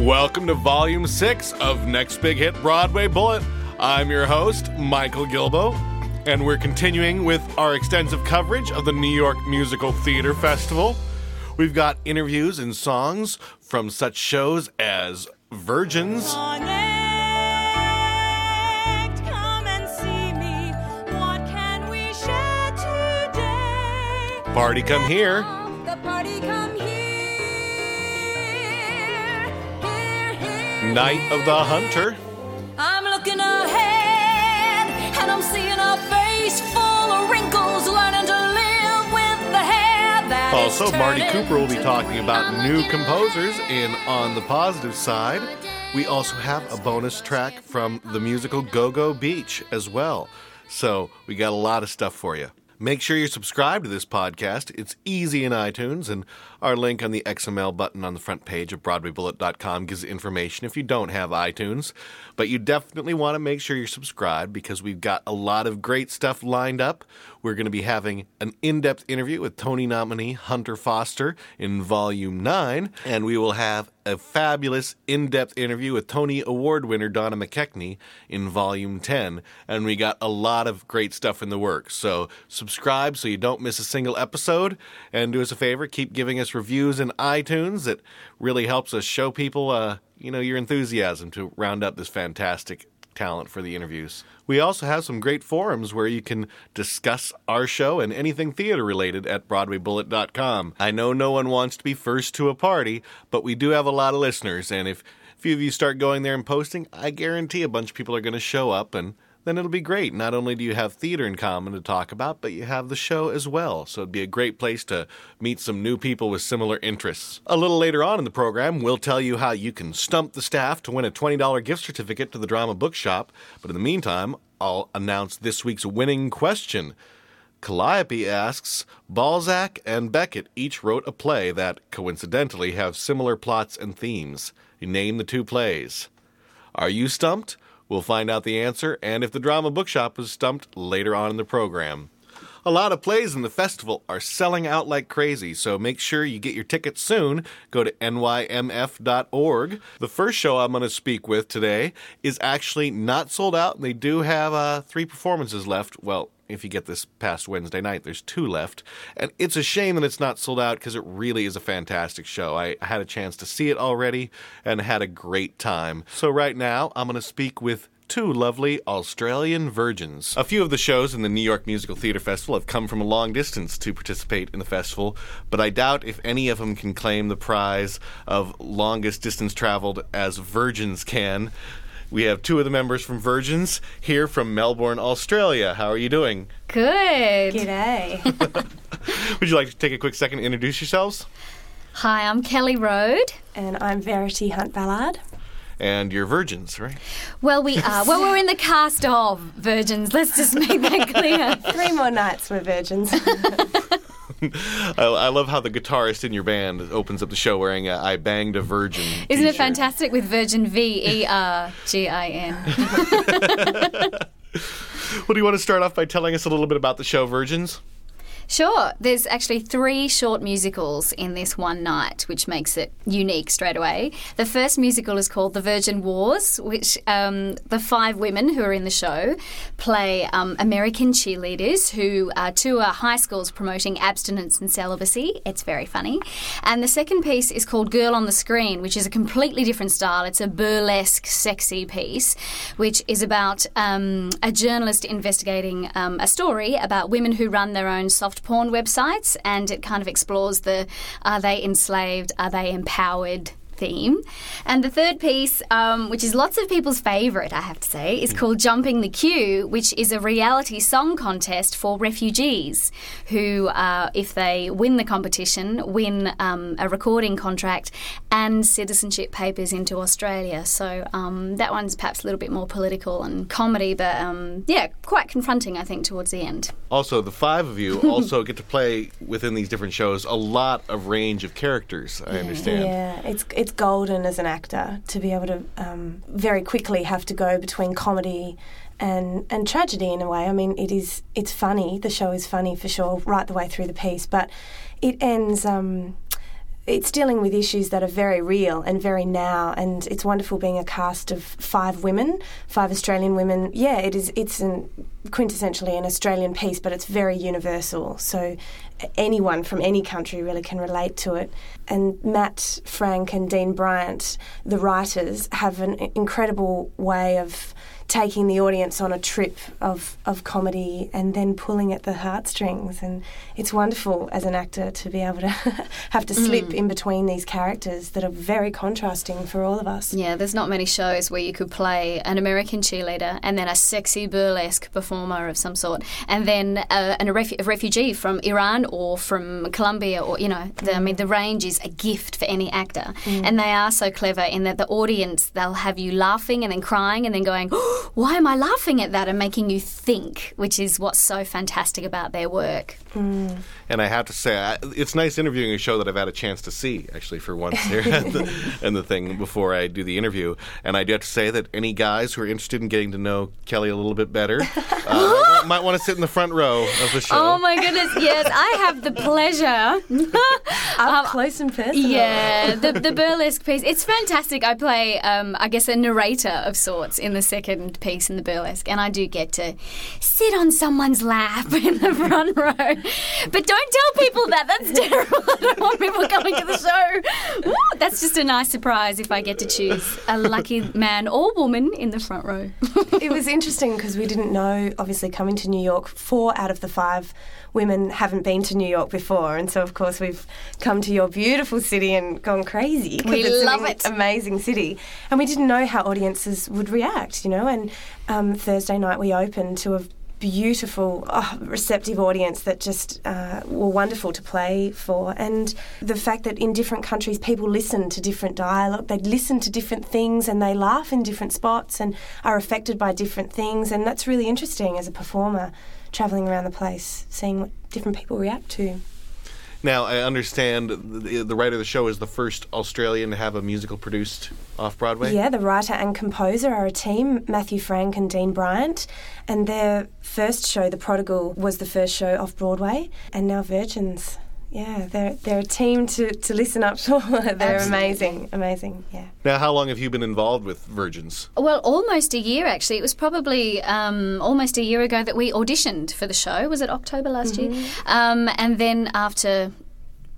Welcome to Volume 6 of Next Big Hit Broadway Bullet. I'm your host, Michael Gilbo, and we're continuing with our extensive coverage of the New York Musical Theater Festival. We've got interviews and songs from such shows as Virgins, Party come and Night of the Hunter, I'm looking ahead and I'm seeing a face full of wrinkles, learning to live with the hair that Also, Marty Cooper will be talking about new composers in On the Positive Side. We also have a bonus track from the musical Go Go Beach as well. So, we got a lot of stuff for you. Make sure you're subscribed to this podcast. It's easy in iTunes, and our link on the XML button on the front page of BroadwayBullet.com gives information if you don't have iTunes. But you definitely want to make sure you're subscribed because we've got a lot of great stuff lined up. We're going to be having an in depth interview with Tony nominee Hunter Foster in Volume 9, and we will have a fabulous in depth interview with Tony Award winner Donna McKechnie in Volume 10. And we got a lot of great stuff in the works. So subscribe so you don't miss a single episode. And do us a favor, keep giving us reviews in iTunes. It really helps us show people, uh, you know, your enthusiasm to round up this fantastic talent for the interviews. We also have some great forums where you can discuss our show and anything theater related at BroadwayBullet.com. I know no one wants to be first to a party, but we do have a lot of listeners, and if a few of you start going there and posting, I guarantee a bunch of people are going to show up and then it'll be great. Not only do you have theater in common to talk about, but you have the show as well. So it'd be a great place to meet some new people with similar interests. A little later on in the program, we'll tell you how you can stump the staff to win a $20 gift certificate to the Drama Bookshop. But in the meantime, I'll announce this week's winning question. Calliope asks Balzac and Beckett each wrote a play that, coincidentally, have similar plots and themes. Name the two plays. Are you stumped? We'll find out the answer, and if the Drama Bookshop is stumped later on in the program. A lot of plays in the festival are selling out like crazy, so make sure you get your tickets soon. Go to nymf.org. The first show I'm going to speak with today is actually not sold out, and they do have uh, three performances left. Well, if you get this past Wednesday night, there's two left. And it's a shame that it's not sold out because it really is a fantastic show. I had a chance to see it already and had a great time. So, right now, I'm going to speak with two lovely Australian virgins. A few of the shows in the New York Musical Theater Festival have come from a long distance to participate in the festival, but I doubt if any of them can claim the prize of longest distance traveled as virgins can. We have two of the members from Virgins here from Melbourne, Australia. How are you doing? Good. G'day. Would you like to take a quick second to introduce yourselves? Hi, I'm Kelly Road. and I'm Verity Hunt Ballard. And you're virgins, right? Well, we are. Well, we're in the cast of Virgins. Let's just make that clear. Three more nights we're virgins. I, I love how the guitarist in your band opens up the show wearing a "I banged a virgin." Isn't it t-shirt. fantastic with Virgin V E R G I N? Well, do you want to start off by telling us a little bit about the show Virgins? Sure. There's actually three short musicals in this one night, which makes it unique straight away. The first musical is called The Virgin Wars, which um, the five women who are in the show play um, American cheerleaders who uh, tour high schools promoting abstinence and celibacy. It's very funny. And the second piece is called Girl on the Screen, which is a completely different style. It's a burlesque, sexy piece, which is about um, a journalist investigating um, a story about women who run their own soft porn websites, and it kind of explores the are they enslaved, are they empowered theme. And the third piece, um, which is lots of people's favourite, I have to say, is called Jumping the Queue, which is a reality song contest for refugees who, uh, if they win the competition, win um, a recording contract and citizenship papers into Australia. So um, that one's perhaps a little bit more political and comedy, but um, yeah, quite confronting, I think, towards the end. Also, the five of you also get to play within these different shows a lot of range of characters. I understand. Yeah, it's it's golden as an actor to be able to um, very quickly have to go between comedy and and tragedy in a way. I mean, it is it's funny. The show is funny for sure, right the way through the piece, but it ends. Um, it's dealing with issues that are very real and very now, and it's wonderful being a cast of five women, five Australian women. Yeah, it is. It's an, quintessentially an Australian piece, but it's very universal. So anyone from any country really can relate to it. And Matt Frank and Dean Bryant, the writers, have an incredible way of taking the audience on a trip of, of comedy and then pulling at the heartstrings. And it's wonderful as an actor to be able to have to slip in between these characters that are very contrasting for all of us. Yeah, there's not many shows where you could play an American cheerleader and then a sexy burlesque performer of some sort, and then uh, a, refu- a refugee from Iran or from Colombia, or you know, the, I mean, the range is a gift for any actor, and they are so clever in that the audience they'll have you laughing and then crying and then going, "Why am I laughing at that?" and making you think, which is what's so fantastic about their work. And I have to say, I, it's nice interviewing a show that I've had a chance to see, actually, for once here at the, the thing before I do the interview. And I do have to say that any guys who are interested in getting to know Kelly a little bit better uh, might, want to sit in the front row of the show. Oh my goodness! Yes, I have the pleasure. Up close and personal. Yeah, the, the burlesque piece. It's fantastic. I play, um, I guess, a narrator of sorts in the second piece in the burlesque, and I do get to sit on someone's lap in the front row. But don't tell people that. That's terrible. I don't want people coming to the show. That's just a nice surprise if I get to choose a lucky man or woman in the front row. it was interesting because we didn't know, obviously, coming to New York, four out of the five women haven't been to New York before. And so, of course, we've come to your beautiful city and gone crazy. We it's love an it. Amazing city. And we didn't know how audiences would react, you know. And um, Thursday night we opened to a beautiful, oh, receptive audience that just uh, were wonderful to play for. And the fact that in different countries people listen to different dialogue, they listen to different things and they laugh in different spots and are affected by different things. And that's really interesting as a performer, travelling around the place, seeing what different people react to. Now, I understand the, the writer of the show is the first Australian to have a musical produced off Broadway. Yeah, the writer and composer are a team, Matthew Frank and Dean Bryant. And their first show, The Prodigal, was the first show off Broadway. And now Virgins. Yeah, they're, they're a team to, to listen up to. they're Absolutely. amazing, amazing, yeah. Now, how long have you been involved with Virgins? Well, almost a year actually. It was probably um, almost a year ago that we auditioned for the show. Was it October last year? Um, and then after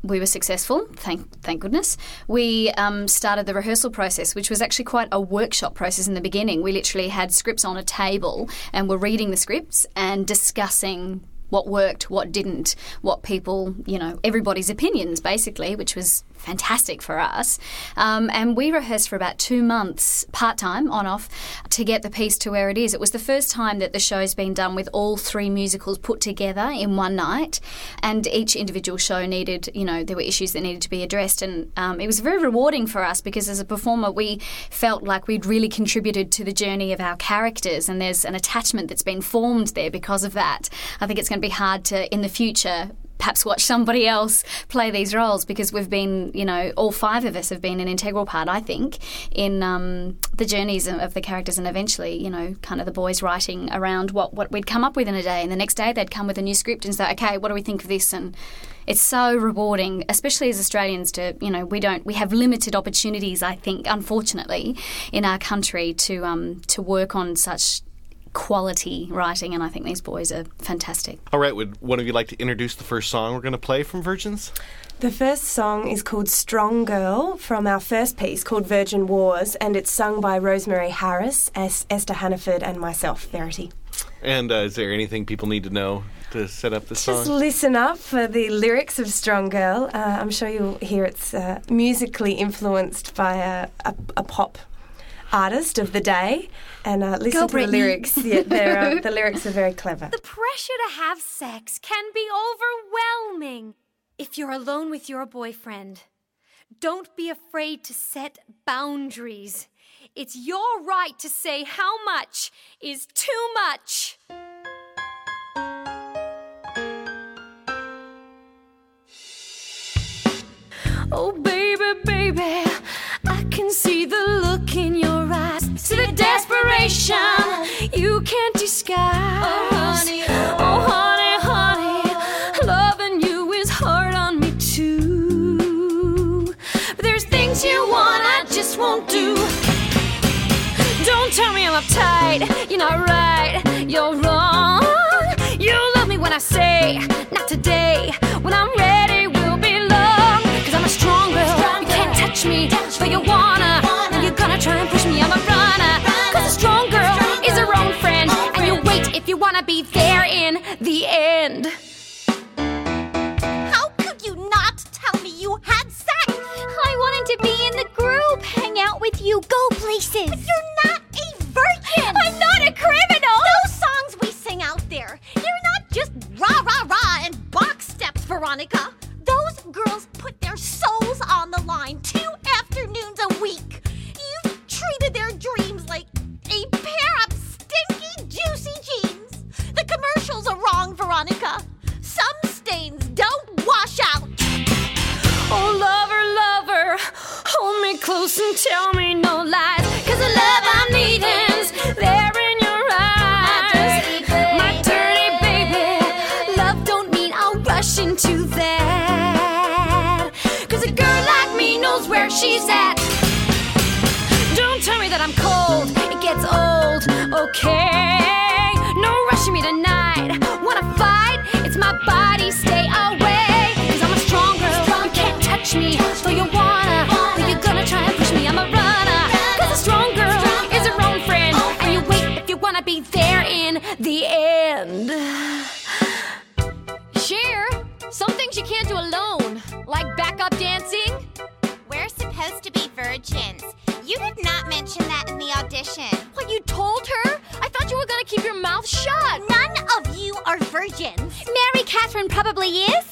we were successful, thank thank goodness. We um, started the rehearsal process, which was actually quite a workshop process in the beginning. We literally had scripts on a table and were reading the scripts and discussing what worked, what didn't, what people, you know, everybody's opinions basically, which was fantastic for us. Um, and we rehearsed for about two months, part time, on off, to get the piece to where it is. It was the first time that the show's been done with all three musicals put together in one night, and each individual show needed, you know, there were issues that needed to be addressed. And um, it was very rewarding for us because as a performer, we felt like we'd really contributed to the journey of our characters, and there's an attachment that's been formed there because of that. I think it's going be hard to, in the future, perhaps watch somebody else play these roles because we've been, you know, all five of us have been an integral part, I think, in um, the journeys of- the characters and eventually, you know, kind of the boys writing around what, what we'd come up with in a day. And the next day they'd come with a new script and say, okay, what do we think of this? And it's so rewarding, especially as Australians, to, you know, we don't, we have limited opportunities, I think, unfortunately, in our country to, um, to work on such quality writing. And I think these boys are fantastic. All right, would one of you like to introduce the first song we're going to play from Virgins? The first song is called Strong Girl from our first piece called Virgin Wars, and it's sung by Rosemary Harris, Es- Esther Hannaford, and myself, Verity. And uh, is there anything people need to know to set up the song? Just listen up for the lyrics of Strong Girl. Uh, I'm sure you'll hear it's uh, musically influenced by a, a, a pop artist of the day. And uh, listen Go, to the lyrics. Yeah, they're, uh, the lyrics are very clever. The pressure to have sex can be overwhelming if you're alone with your boyfriend. Don't be afraid to set boundaries. It's your right to say how much is too much. Oh, baby, baby, I can see the look in your the desperation you can't disguise. Oh, honey, oh, honey, honey, loving you is hard on me too. But there's things you want, I just won't do. Don't tell me I'm uptight, you're not right, you're wrong. You love me when I say, not today, when I'm ready, we'll be long. Cause I'm a strong girl, you can't touch me, but you wanna. And you're gonna try and push if you wanna be there in the end. How could you not tell me you had sex? I wanted to be in the group, hang out with you, go places. But you're not a virgin. I'm not a criminal! Those songs we sing out there, they're not just rah rah rah and box steps, Veronica. Those girls put their souls on the line two afternoons a week. You've treated their dreams like a pair The commercials are wrong, Veronica. Some stains don't wash out. Oh, lover, lover, hold me close and tell me no lies. Cause the love I'm needing's there in your eyes. My dirty baby, love don't mean I'll rush into that. Cause a girl like me knows where she's at. Don't tell me that I'm cold, it gets old, okay? Girl, you can't touch me. Though you wanna, but you're gonna try and push me, I'm a runner. Cause a strong girl is her own friend. And you wait if you wanna be there in the end. Share some things you can't do alone, like backup dancing. We're supposed to be virgins. You did not mention that in the audition. What, you told her? I thought you were gonna keep your mouth shut. None of you are virgins. Catherine probably is.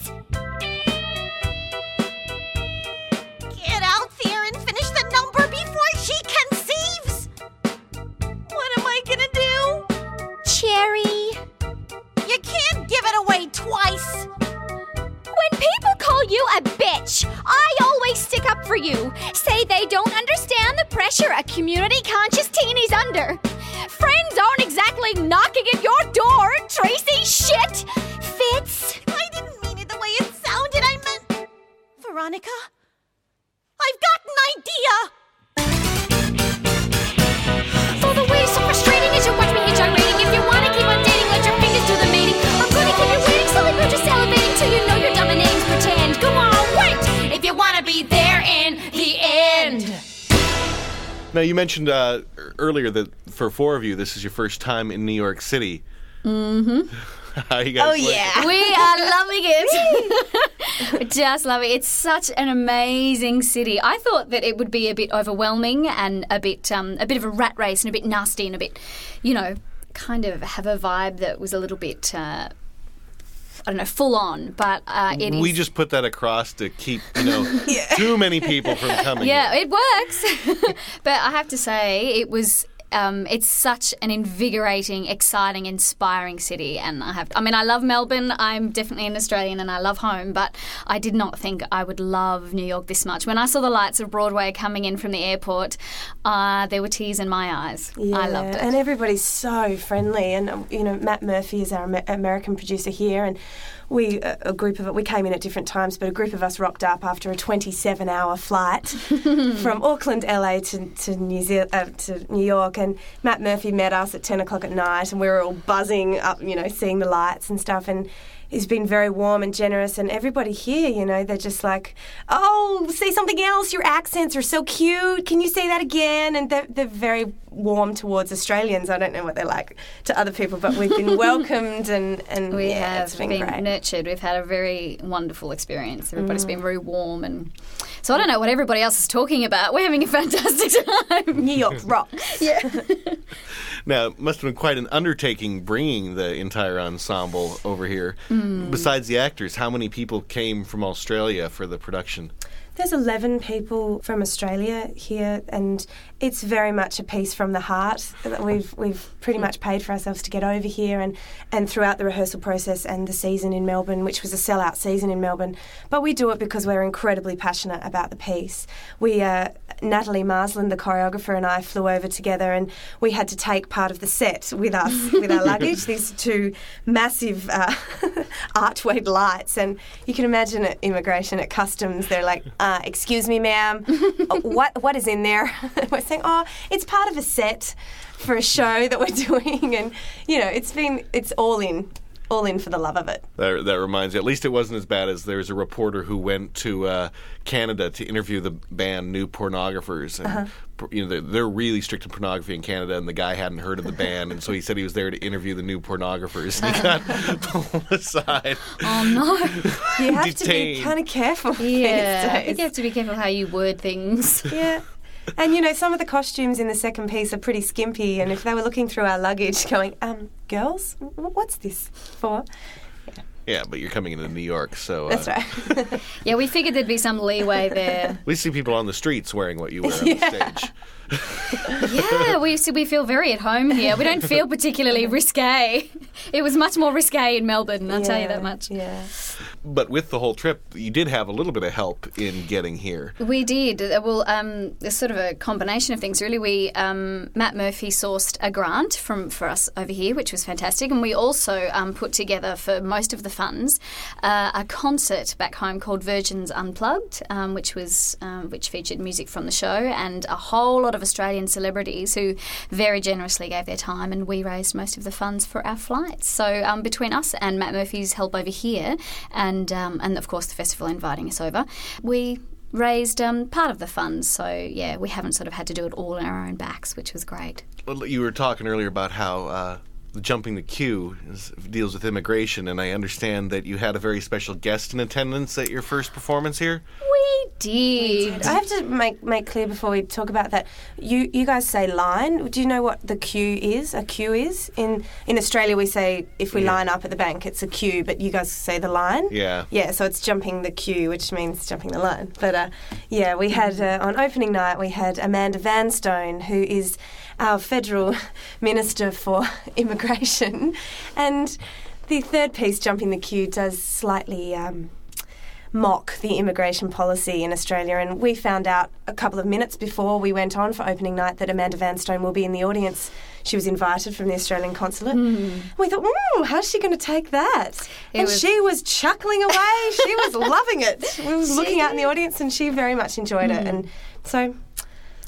Mentioned uh, earlier that for four of you, this is your first time in New York City. Mm-hmm. How you guys? Oh, like it? yeah. We are loving it. We Just love it. It's such an amazing city. I thought that it would be a bit overwhelming and a bit, um, a bit of a rat race and a bit nasty and a bit, you know, kind of have a vibe that was a little bit. Uh, I don't know, full on, but uh, it is. We just put that across to keep, you know, too many people from coming. Yeah, it works. but I have to say, it was. Um, it's such an invigorating, exciting, inspiring city, and I have. I mean, I love Melbourne. I'm definitely an Australian, and I love home. But I did not think I would love New York this much. When I saw the lights of Broadway coming in from the airport, uh, there were tears in my eyes. I loved it. And everybody's so friendly. And, you know, Matt Murphy is our Amer- American producer here. And we, a group of we came in at different times, but a group of us rocked up after a 27 hour flight from Auckland, LA to, to, New Zealand, uh, to New York. And Matt Murphy met us at 10 o'clock at night. And we were all buzzing up, you know, seeing the lights and stuff. And has been very warm and generous, and everybody here, you know, they're just like, "Oh, say something else. Your accents are so cute. Can you say that again?" And they're, they're very warm towards Australians. I don't know what they're like to other people, but we've been welcomed and and We yeah, have it's been, been, great. Mm. nurtured. We've had a very wonderful experience. Everybody's been very warm, and so I don't know what everybody else is talking about. We're having a fantastic time. New York rocks. Now, it must have been quite an undertaking bringing the entire ensemble over here. Hmm. Besides the actors, how many people came from Australia for the production? There's 11 people from Australia here, and it's very much a piece from the heart. We've we've pretty much paid for ourselves to get over here, and, and throughout the rehearsal process and the season in Melbourne, which was a sellout season in Melbourne. But we do it because we're incredibly passionate about the piece. We uh, Natalie Marsland, the choreographer, and I flew over together, and we had to take part of the set with us with our luggage. These two massive uh, archway lights, and you can imagine at immigration at customs, they're like, uh, "Excuse me, ma'am, uh, what what is in there?" We're saying, "Oh, it's part of a set for a show that we're doing," and you know, it's been it's all in. All in for the love of it. That, that reminds me, at least it wasn't as bad as there's a reporter who went to uh, Canada to interview the band New Pornographers. And, Uh-huh. You know, they're, they're really strict on pornography in Canada, and the guy hadn't heard of the band, and so he said he was there to interview the New Pornographers, and he got pulled aside. Oh no! You have to be kind of careful Yeah, I think you have to be careful how you word things. Yeah. And you know, some of the costumes in the second piece are pretty skimpy. And if they were looking through our luggage, going, um, girls, what's this for? Yeah, but you're coming into New York, so uh, That's right. Yeah, we figured there'd be some leeway there. we see people on the streets wearing what you wear on the stage. Yeah, we so we feel very at home here. We don't feel particularly risque. It was much more risque in Melbourne. I'll tell you that much. Yeah. But with the whole trip, you did have a little bit of help in getting here. We did. Uh, Well, um, there's sort of a combination of things, really. We um, Matt Murphy sourced a grant from for us over here, which was fantastic, and we also um, put together for most of the funds uh, a concert back home called Virgins Unplugged, um, which was um, which featured music from the show and a whole lot of Australian celebrities who very generously gave their time, and we raised most of the funds for our flights. So um, between us and Matt Murphy's help over here, and um, and of course the festival inviting us over, we raised um, part of the funds. So yeah, we haven't sort of had to do it all on our own backs, which was great. Well, you were talking earlier about how uh, jumping the queue is, deals with immigration, and I understand that you had a very special guest in attendance at your first performance here. We did. I have to make make clear before we talk about that. You you guys say line. Do you know what the queue is? A queue is in in Australia. We say if we Yeah. line up at the bank, it's a queue, but you guys say the line. Yeah. Yeah, so it's jumping the queue, which means jumping the line. But uh, yeah, we had uh, on opening night we had Amanda Vanstone, who is our federal minister for immigration, and the third piece, jumping the queue, does slightly. Um, mock the immigration policy in Australia. And we found out a couple of minutes before we went on for opening night that Amanda Vanstone will be in the audience. She was invited from the Australian consulate. We thought, mm, how's she going to take that? It and was- she was chuckling away. she was loving it. We was looking out in the audience and she very much enjoyed it. And so,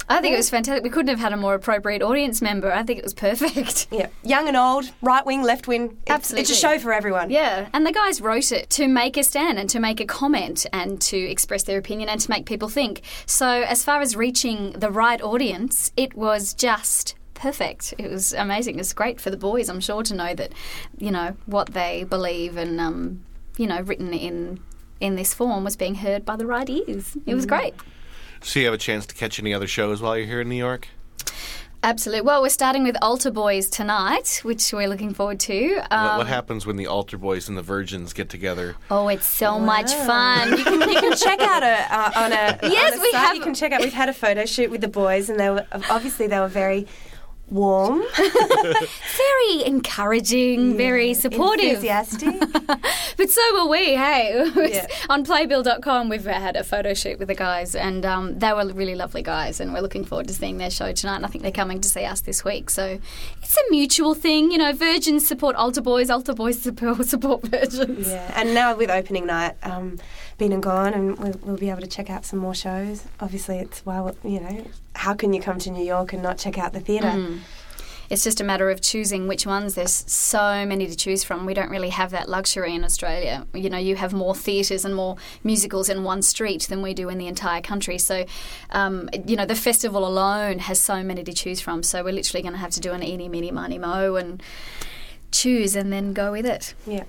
I think it was fantastic. We couldn't have had a more appropriate audience member. I think it was perfect. yeah, young and old, right wing, left wing. It's, It's a show for everyone. Yeah, and the guys wrote it to make a stand and to make a comment and to express their opinion and to make people think. So, as far as reaching the right audience, it was just perfect. It was amazing. It was great for the boys, I'm sure, to know that, you know, what they believe and, um, you know, written in in this form was being heard by the right ears. It was great. So you have a chance to catch any other shows while you're here in New York? Absolutely. Well, we're starting with Altar Boys tonight, which we're looking forward to. what, Um, what happens when the altar boys and the virgins get together? oh, it's so much fun. You can You can check out a uh, on a Yes, on a we site, have- You can check out. We've had a photo shoot with the boys, and they were obviously they were very warm, very encouraging, very supportive. enthusiastic. But so were we, hey. Yeah. On playbill.com, we've had a photo shoot with the guys, and um, they were really lovely guys, and we're looking forward to seeing their show tonight. And I think they're coming to see us this week. So it's a mutual thing. You know, virgins support altar boys, altar boys support, support virgins. Yeah, and now with opening night, um, been and gone, and we'll, we'll be able to check out some more shows. Obviously, it's why you know how can you come to New York and not check out the theatre? it's just a matter of choosing which ones. There's so many to choose from. We don't really have that luxury in Australia. You know, you have more theatres and more musicals in one street than we do in the entire country. So, um, you know, the festival alone has so many to choose from. So we're literally going to have to do an eeny, meeny, miny, mo and choose and then go with it. Yeah.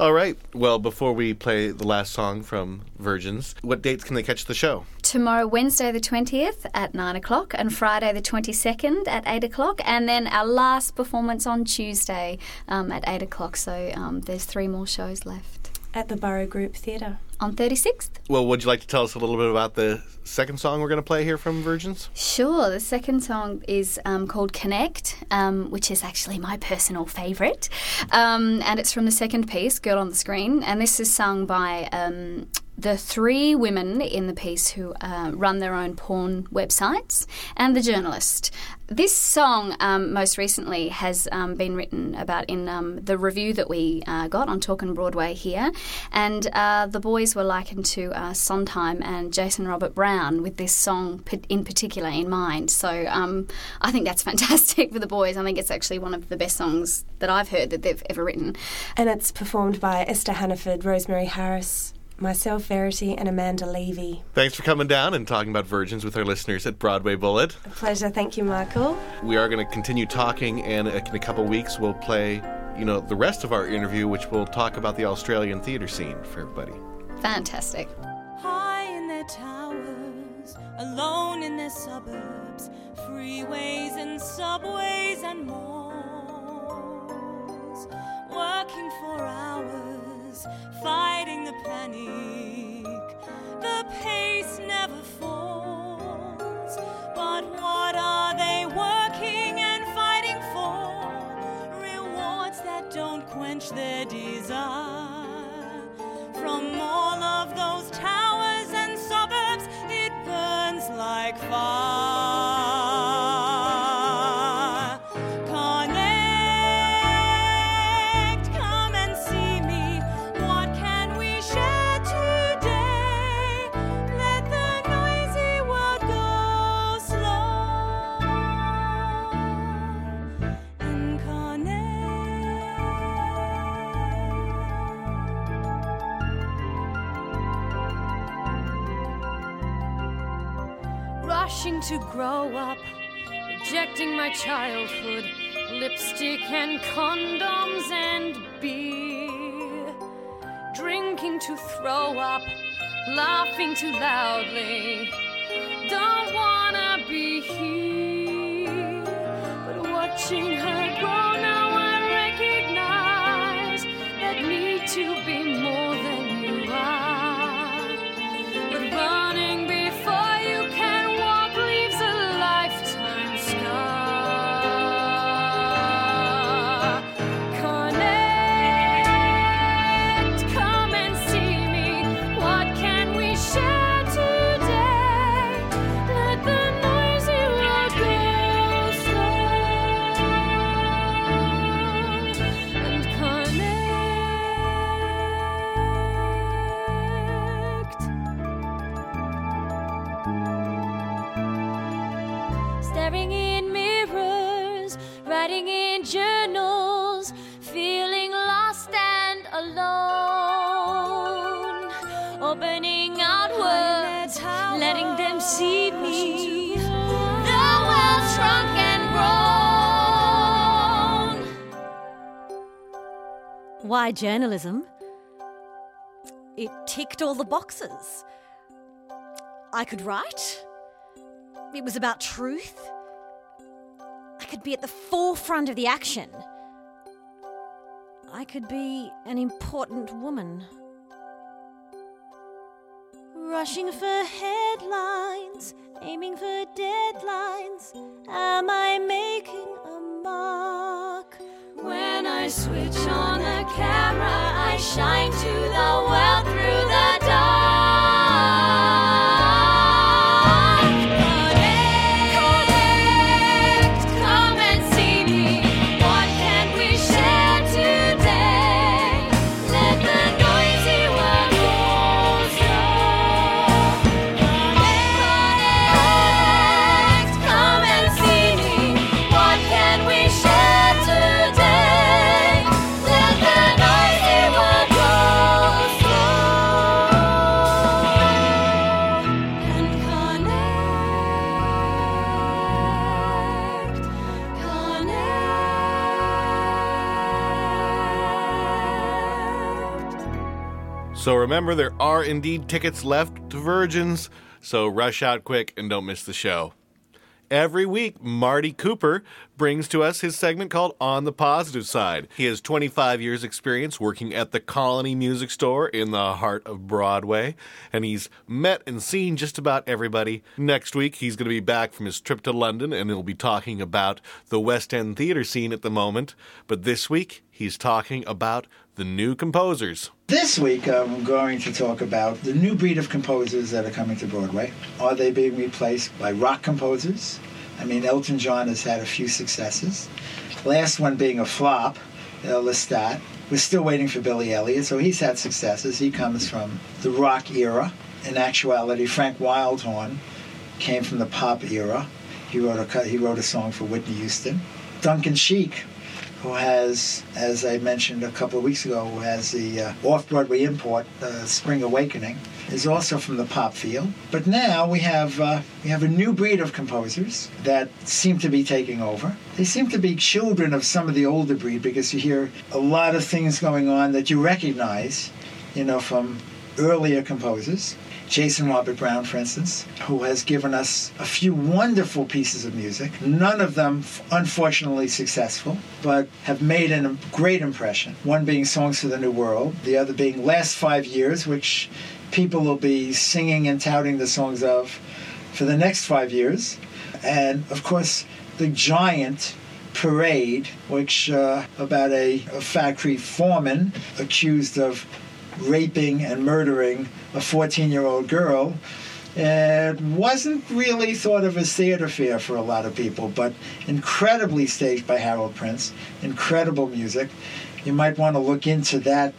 All right. Well, before we play the last song from Virgins, what dates can they catch the show? tomorrow, Wednesday the 20th at 9 o'clock, and Friday the 22nd at 8 o'clock, and then our last performance on Tuesday um, at 8 o'clock. So um, there's three more shows left. At the Barrow Group Theatre. On 36th? Well, would you like to tell us a little bit about the second song we're going to play here from Virgins? Sure. The second song is um, called Connect, um, which is actually my personal favourite. Um, and it's from the second piece, Girl on the Screen. And this is sung by um, the three women in the piece who uh, run their own porn websites and the journalist. This song, um, most recently, has um, been written about in um, the review that we uh, got on Talkin' Broadway here, and uh, the boys were likened to uh, Sondheim and Jason Robert Brown with this song in particular in mind. So um, I think that's fantastic for the boys. I think it's actually one of the best songs that I've heard that they've ever written. And it's performed by Esther Hannaford, Rosemary Harris, myself, Verity, and Amanda Levy. Thanks for coming down and talking about Virgins with our listeners at Broadway Bullet. A pleasure. Thank you, Michael. We are going to continue talking, and in a couple weeks, we'll play, you know, the rest of our interview, which will talk about the Australian theatre scene for everybody. Fantastic. High in their towers, alone in their suburbs, freeways and subways and malls, working for hours, fighting the panic. The pace never falls, but what are they working and fighting for? Rewards that don't quench their desire. From all of those towers and suburbs, it burns like fire. Rushing to grow up, rejecting my childhood, lipstick and condoms and beer, drinking to throw up, laughing too loudly. Don't wanna be here, but watching her grow now I recognize that need to be more Why journalism? It ticked all the boxes. I could write. It was about truth. I could be at the forefront of the action. I could be an important woman. Rushing for headlines, aiming for deadlines. Am I making a mark? When I switch on the camera, I shine to the world through the dark. So remember, there are indeed tickets left to virgins, so rush out quick and don't miss the show. Every week, Marty Cooper brings to us his segment called On the Positive Side. He has 25 years' experience working at the Colony Music Store in the heart of Broadway, and he's met and seen just about everybody. Next week, he's going to be back from his trip to London, and he'll be talking about the West End theater scene at the moment. But this week, he's talking about the new composers. This week, I'm going to talk about the new breed of composers that are coming to Broadway. Are they being replaced by rock composers? I mean, Elton John has had a few successes. Last one being a flop, uh, Lestat. We're still waiting for Billy Elliot, so he's had successes. He comes from the rock era. In actuality, Frank Wildhorn came from the pop era. He wrote a he wrote a song for Whitney Houston. Duncan Sheik, who has, as I mentioned a couple of weeks ago, who has the uh, off-Broadway import, uh, Spring Awakening, is also from the pop field. But now we have uh, we have a new breed of composers that seem to be taking over. They seem to be children of some of the older breed because you hear a lot of things going on that you recognize, you know, from earlier composers. Jason Robert Brown, for instance, who has given us a few wonderful pieces of music, none of them unfortunately successful, but have made a great impression. One being Songs for the New World, the other being Last Five Years, which people will be singing and touting the songs of for the next five years. And of course, the giant parade, which uh, about a, a factory foreman accused of raping and murdering a 14 year old girl. It wasn't really thought of as theater fare for a lot of people, but incredibly staged by Harold Prince, incredible music. You might want to look into that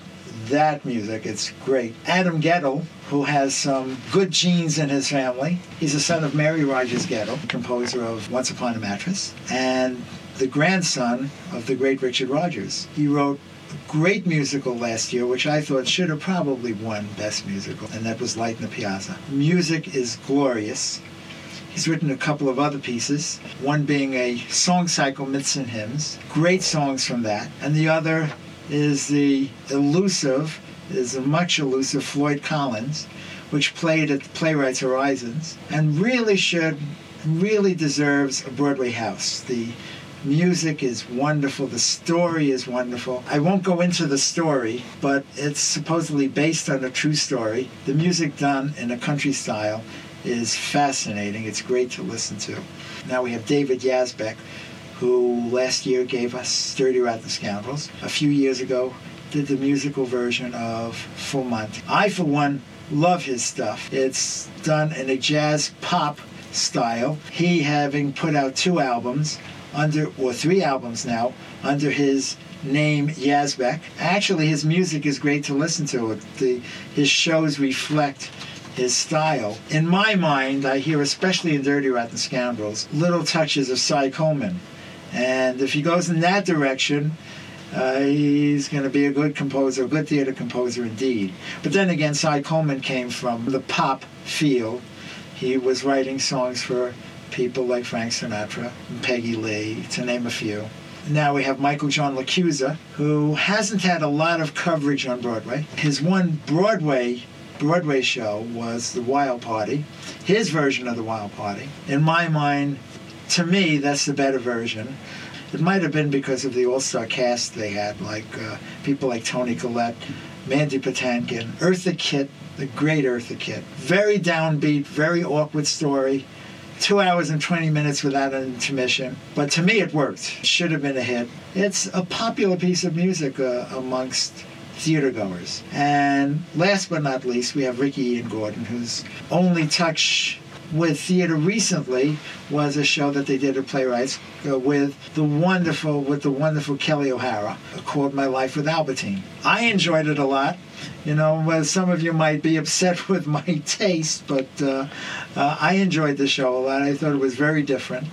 that music. It's great. Adam Guettel, who has some good genes in his family. He's the son of Mary Rodgers Guettel, composer of Once Upon a Mattress, and the grandson of the great Richard Rodgers. He wrote great musical last year, which I thought should have probably won Best Musical, and that was Light in the Piazza. Music is glorious. He's written a couple of other pieces, one being a song cycle, Myths and Hymns, great songs from that, and the other is the elusive, is a much elusive Floyd Collins, which played at Playwrights Horizons, and really should, really deserves a Broadway house. The music is wonderful, the story is wonderful. I won't go into the story, but it's supposedly based on a true story. The music done in a country style is fascinating. It's great to listen to. Now we have David Yazbek, who last year gave us Dirty Rotten Scoundrels. A few years ago, did the musical version of Full Monty. I, for one, love his stuff. It's done in a jazz pop style. He having put out two albums under, or three albums now, under his name Yazbek. Actually, his music is great to listen to. The, his shows reflect his style. In my mind, I hear, especially in Dirty Rotten Scoundrels, little touches of Cy Coleman. And if he goes in that direction, uh, he's going to be a good composer, a good theater composer indeed. But then again, Cy Coleman came from the pop field. He was writing songs for people like Frank Sinatra and Peggy Lee, to name a few. Now we have Michael John LaChiusa, who hasn't had a lot of coverage on Broadway. His one Broadway Broadway show was The Wild Party, his version of The Wild Party. In my mind, to me, that's the better version. It might have been because of the all-star cast they had, like uh, people like Toni Collette, Mandy Patinkin, Eartha Kitt, the great Eartha Kitt. Very downbeat, very awkward story. Two hours and 20 minutes without an intermission. But to me, it worked. It should have been a hit. It's a popular piece of music uh, amongst theater goers. And last but not least, we have Ricky Ian Gordon, whose only touch with theater recently was a show that they did at Playwrights uh, with the wonderful with the wonderful Kelli O'Hara called My Life with Albertine. I enjoyed it a lot. You know, some of you might be upset with my taste, but uh, uh, I enjoyed the show a lot. I thought it was very different.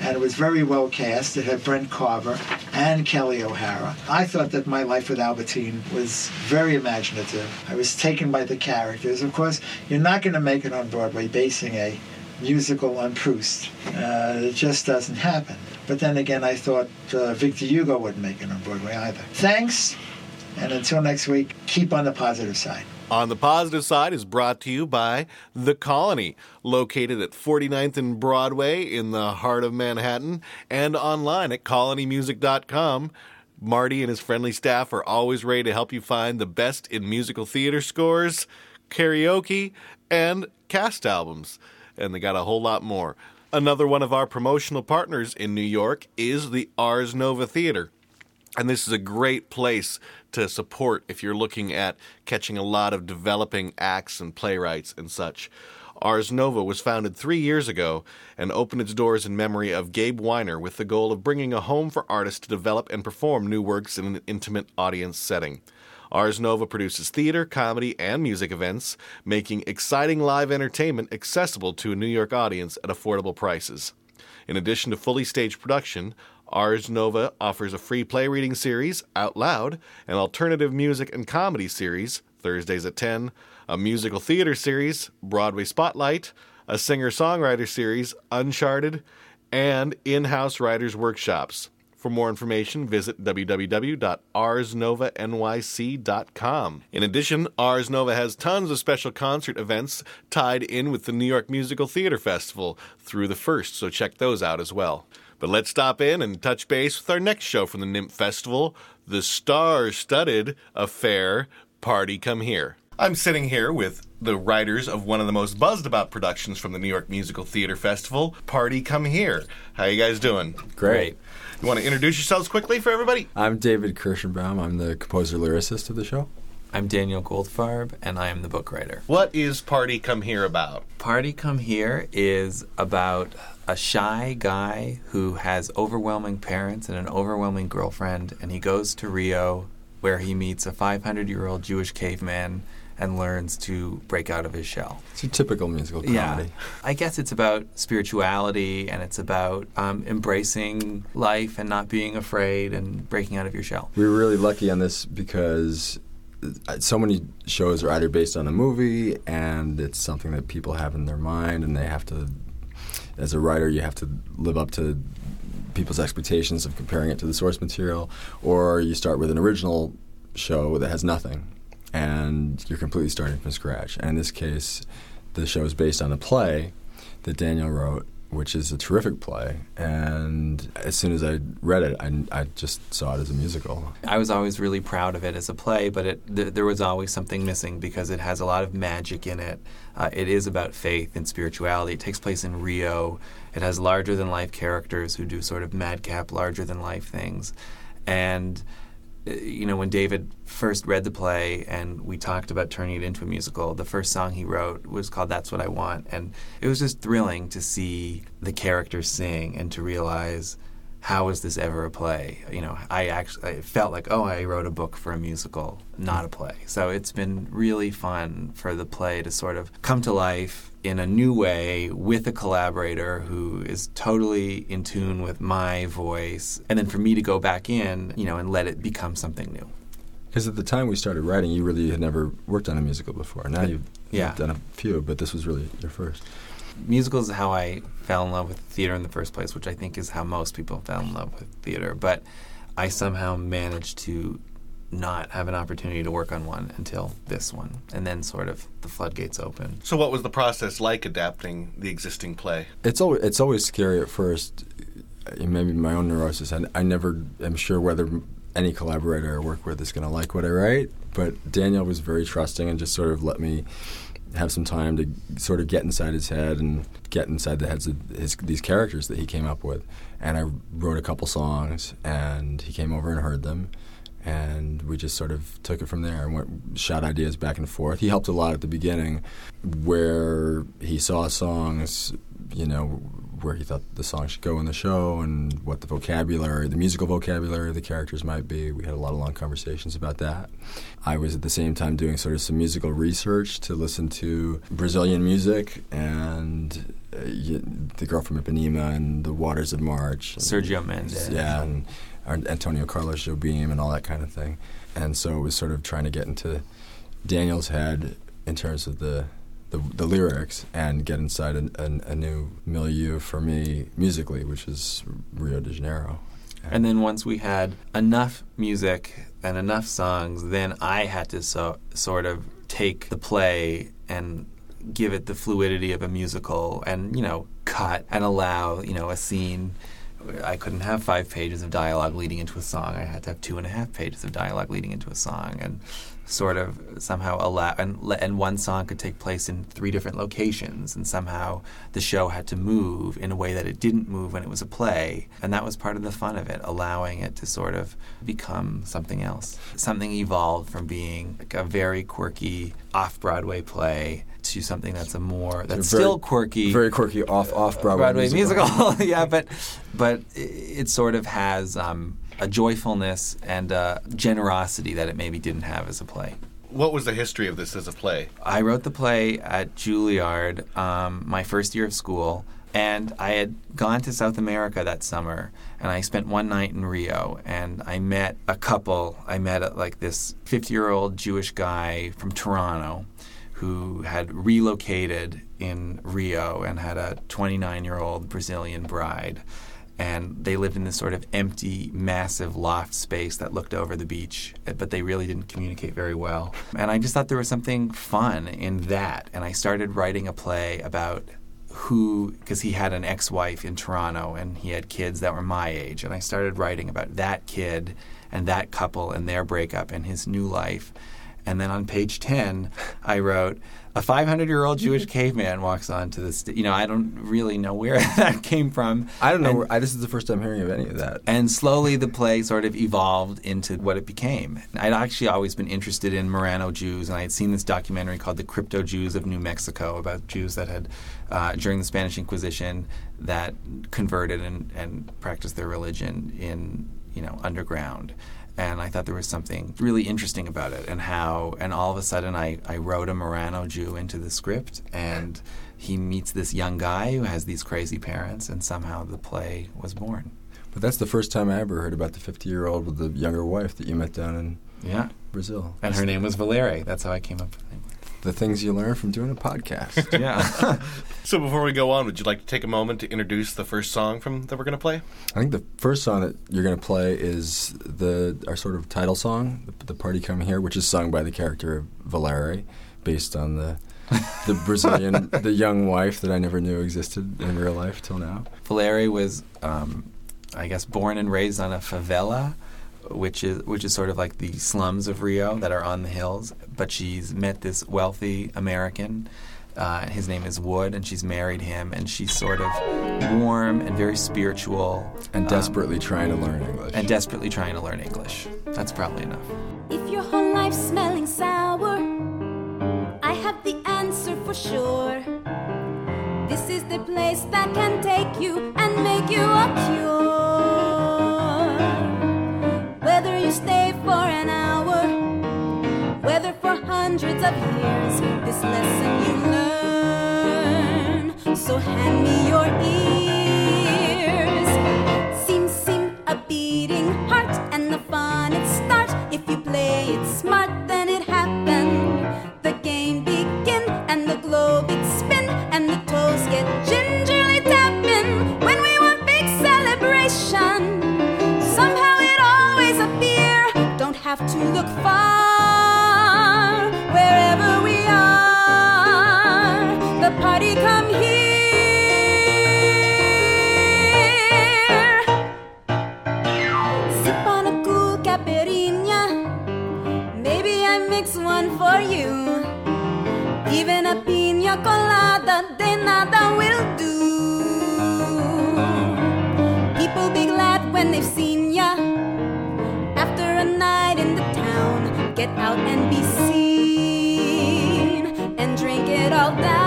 And it was very well cast. It had Brent Carver and Kelli O'Hara. I thought that My Life with Albertine was very imaginative. I was taken by the characters. Of course, you're not going to make it on Broadway basing a musical on Proust. Uh, it just doesn't happen. But then again, I thought uh, Victor Hugo wouldn't make it on Broadway either. Thanks, and until next week, keep on the positive side. On the Positive Side is brought to you by The Colony, located at 49th and Broadway in the heart of Manhattan and online at colonymusic.com. Marty and his friendly staff are always ready to help you find the best in musical theater scores, karaoke, and cast albums. And they got a whole lot more. Another one of our promotional partners in New York is the Ars Nova Theater. And this is a great place to support if you're looking at catching a lot of developing acts and playwrights and such. Ars Nova was founded three years ago and opened its doors in memory of Gabe Wiener with the goal of bringing a home for artists to develop and perform new works in an intimate audience setting. Ars Nova produces theater, comedy, and music events, making exciting live entertainment accessible to a New York audience at affordable prices. In addition to fully staged production, Ars Nova offers a free play reading series, Out Loud, an alternative music and comedy series, Thursdays at 10, a musical theater series, Broadway Spotlight, a singer songwriter series, Uncharted, and in house writers' workshops. For more information, visit www.arsnovanyc.com. In addition, Ars Nova has tons of special concert events tied in with the New York Musical Theater Festival through the 1st, so check those out as well. But let's stop in and touch base with our next show from the NYMF Festival, the star studded affair Party Come Here. I'm sitting here with the writers of one of the most buzzed about productions from the New York Musical Theater Festival, Party Come Here. How you guys doing? Great. You want to introduce yourselves quickly for everybody? I'm David Kirshenbaum. I'm the composer lyricist of the show. I'm Daniel Goldfarb, and I am the book writer. What is Party Come Here about? Party Come Here is about a shy guy who has overwhelming parents and an overwhelming girlfriend, and he goes to Rio where he meets a 500 year old Jewish caveman and learns to break out of his shell. It's a typical musical comedy. Yeah. I guess it's about spirituality and it's about um, embracing life and not being afraid and breaking out of your shell. We were really lucky on this because so many shows are either based on a movie and it's something that people have in their mind and they have to as a writer you have to live up to people's expectations of comparing it to the source material or you start with an original show that has nothing and you're completely starting from scratch. And in this case the show is based on a play that daniel wrote which is a terrific play. And as soon as I read it, I, I, just saw it as a musical. I was always really proud of it as a play, but it, th- there was always something missing because it has a lot of magic in it. Uh, it is about faith and spirituality. It takes place in Rio. It has larger than life characters who do sort of madcap, larger than life things. And Uh, you know, when David first read the play and we talked about turning it into a musical, the first song he wrote was called That's What I Want. And it was just thrilling to see the characters sing and to realize how was this ever a play? You know, I actually I felt like, oh, I wrote a book for a musical, not a play. So it's been really fun for the play to sort of come to life in a new way with a collaborator who is totally in tune with my voice, and then for me to go back in, you know, and let it become something new. Because at the time we started writing, you really had never worked on a musical before. Now you've, Yeah. you've done a few, but this was really your first. Musicals is how I fell in love with theater in the first place, which I think is how most people fell in love with theater. But I somehow managed to not have an opportunity to work on one until this one, and then sort of the floodgates open. So, what was the process like adapting the existing play? It's always it's always scary at first. Maybe my own neurosis. I, I never am sure whether any collaborator I work with is going to like what I write. But Daniel was very trusting and just sort of let me have some time to sort of get inside his head and get inside the heads of his, these characters that he came up with. And I wrote a couple songs, and he came over and heard them, and we just sort of took it from there and went, shot ideas back and forth. He helped a lot at the beginning, where he saw songs, you know, where he thought the song should go in the show and what the vocabulary, the musical vocabulary of the characters might be. We had a lot of long conversations about that. I was at the same time doing sort of some musical research to listen to Brazilian music and uh, The Girl from Ipanema and The Waters of March. Sergio Mendes. Yeah, and Antonio Carlos Jobim and all that kind of thing. And so it was sort of trying to get into Daniel's head in terms of the the, the lyrics and get inside a, a, new milieu for me musically, which is Rio de Janeiro. And then once we had enough music and enough songs, then I had to so, sort of take the play and give it the fluidity of a musical and, you know, cut and allow, you know, a scene. I couldn't have five pages of dialogue leading into a song. I had to have two and a half pages of dialogue leading into a song, and sort of somehow allow and and one song could take place in three different locations, and somehow the show had to move in a way that it didn't move when it was a play, and that was part of the fun of it, allowing it to sort of become something else. Something evolved from being like a very quirky off Broadway play to something that's a more that's very- still quirky, very quirky off off Broadway, Broadway musical. yeah, but but i- it sort of has um, a joyfulness and a generosity that it maybe didn't have as a play. What was the history of this as a play? I wrote the play at Juilliard um, my first year of school, and I had gone to South America that summer, and I spent one night in Rio, and I met a couple. I met uh, like this 50-year-old Jewish guy from Toronto who had relocated in Rio and had a 29-year-old Brazilian bride. And they lived in this sort of empty, massive loft space that looked over the beach, but they really didn't communicate very well. And I just thought there was something fun in that. And I started writing a play about who, because he had an ex wife in Toronto and he had kids that were my age. And I started writing about that kid and that couple and their breakup and his new life. And then on page 10, I wrote, a 500 year old Jewish caveman walks onto the stage. You know, I don't really know where that came from. I don't know. And- where, I, this is the first time hearing of any of that. and slowly the play sort of evolved into what it became. I'd actually always been interested in Marrano Jews, and I had seen this documentary called The Crypto Jews of New Mexico about Jews that had, uh, during the Spanish Inquisition, that converted and, and practiced their religion in, you know, underground. And I thought there was something really interesting about it, and how, and all of a sudden I, I wrote a Marrano Jew into the script, and he meets this young guy who has these crazy parents, and somehow the play was born. But that's the first time I ever heard about the 50 year old with the younger wife that you met down in Yeah. Brazil. And her name was Valerie. That's how I came up with it. The things you learn from doing a podcast. Yeah. So before we go on, would you like to take a moment to introduce the first song from that we're going to play? I think the first song that you're going to play is the our sort of title song, the, the "Party Come Here," which is sung by the character of Valerie, based on the the Brazilian, the young wife that I never knew existed in real life till now. Valeri was, um, I guess, born and raised on a favela, which is which is sort of like the slums of Rio that are on the hills. But she's met this wealthy American. Uh, his name is Wood, and she's married him, and she's sort of warm and very spiritual, And um, desperately trying to learn English. and desperately trying to learn English. That's probably enough. If your whole life's smelling sour, I have the answer for sure. This is the place that can take you and make you a cure. Whether for hundreds of years, this lesson you learn. So hand me your ears. Sim sim a beating heart and the fun it starts. If you play it smart, then it for you. Even a pina colada de nada will do. People be glad when they've seen ya. After a night in the town, get out and be seen and drink it all down.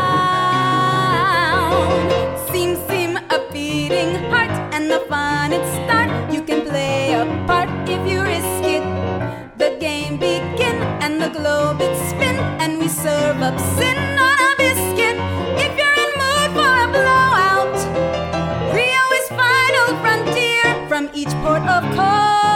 The globe it spin and we serve up sin on a biscuit. If you're in mood for a blowout, Rio is final frontier from each port of call.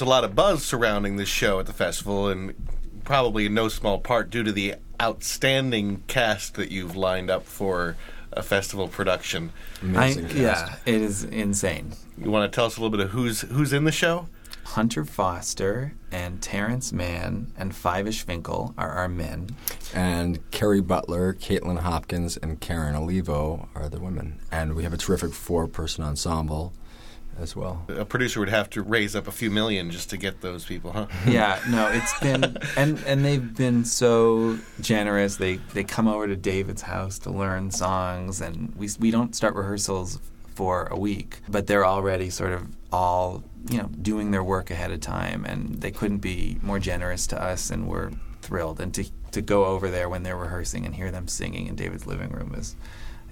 There's a lot of buzz surrounding this show at the festival, and probably in no small part due to the outstanding cast that you've lined up for a festival production. I, cast. yeah, it is insane. You want to tell us a little bit of who's who's in the show? Hunter Foster and Terrence Mann and Fyvush Finkel are our men. And Kerry Butler, Kaitlin Hopkins, and Karen Olivo are the women. And we have a terrific four-person ensemble as well. A producer would have to raise up a few million just to get those people, huh? yeah, no, it's been and and they've been so generous. They they come over to David's house to learn songs, and we we don't start rehearsals for a week, but they're already sort of all you know doing their work ahead of time, and they couldn't be more generous to us, and we're thrilled. And to to go over there when they're rehearsing and hear them singing in David's living room is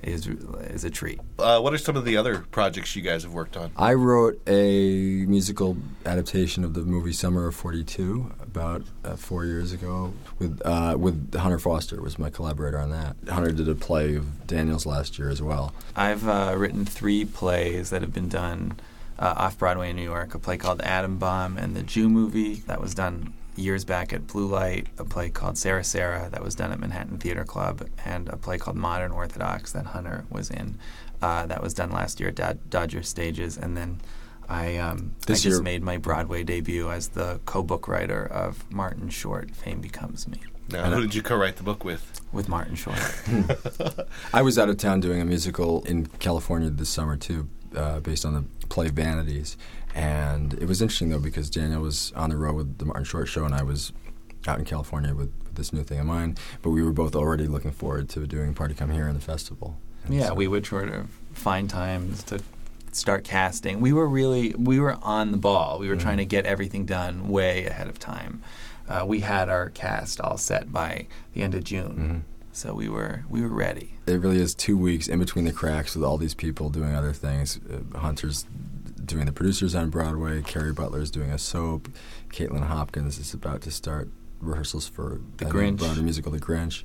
is is a treat. Uh, what are some of the other projects you guys have worked on? I wrote a musical adaptation of the movie Summer of '42 about uh, four years ago with uh, with Hunter Foster was my collaborator on that. Hunter did a play of Daniel's last year as well. I've uh, written three plays that have been done uh, off Broadway in New York. A play called Adam Baum and the Jew Movie that was done years back at Blue Light. A play called Sarah Sarah that was done at Manhattan Theater Club, and a play called Modern Orthodox that Hunter was in. Uh, that was done last year at Dod- Dodger Stages, and then. I, um, I This just year- made my Broadway debut as the co-book writer of Martin Short, Fame Becomes Me, Now, who did you co-write the book with? with Martin Short. I was out of town doing a musical in California this summer too, uh, based on the play Vanities, and it was interesting though because Daniel was on the road with the Martin Short show, and I was out in California with, with this new thing of mine. But we were both already looking forward to doing Party Come Here in the festival. And Yeah, so- we would sort of find times to start casting. We were really we were on the ball. We were trying to get everything done way ahead of time. Uh, we had our cast all set by the end of June, so we were we were ready. It really is two weeks in between the cracks with all these people doing other things. Uh, Hunter's doing the producers on Broadway. Kerry Butler's doing a soap. Kaitlin Hopkins is about to start rehearsals for The Grinch. Broadway musical, The Grinch.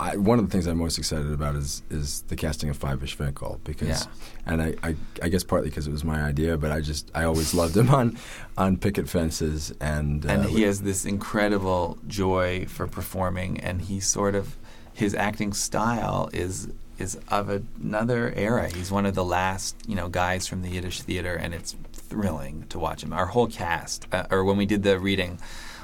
I, one of the things I'm most excited about is is the casting of Fyvush Finkel because, Yeah. and I, I, I guess partly because it was my idea, but I just I always loved him on on picket fences and uh, and he has this incredible joy for performing and he sort of his acting style is is of another era he's one of the last you know guys from the yiddish theater and it's thrilling to watch him our whole cast uh, or when we did the reading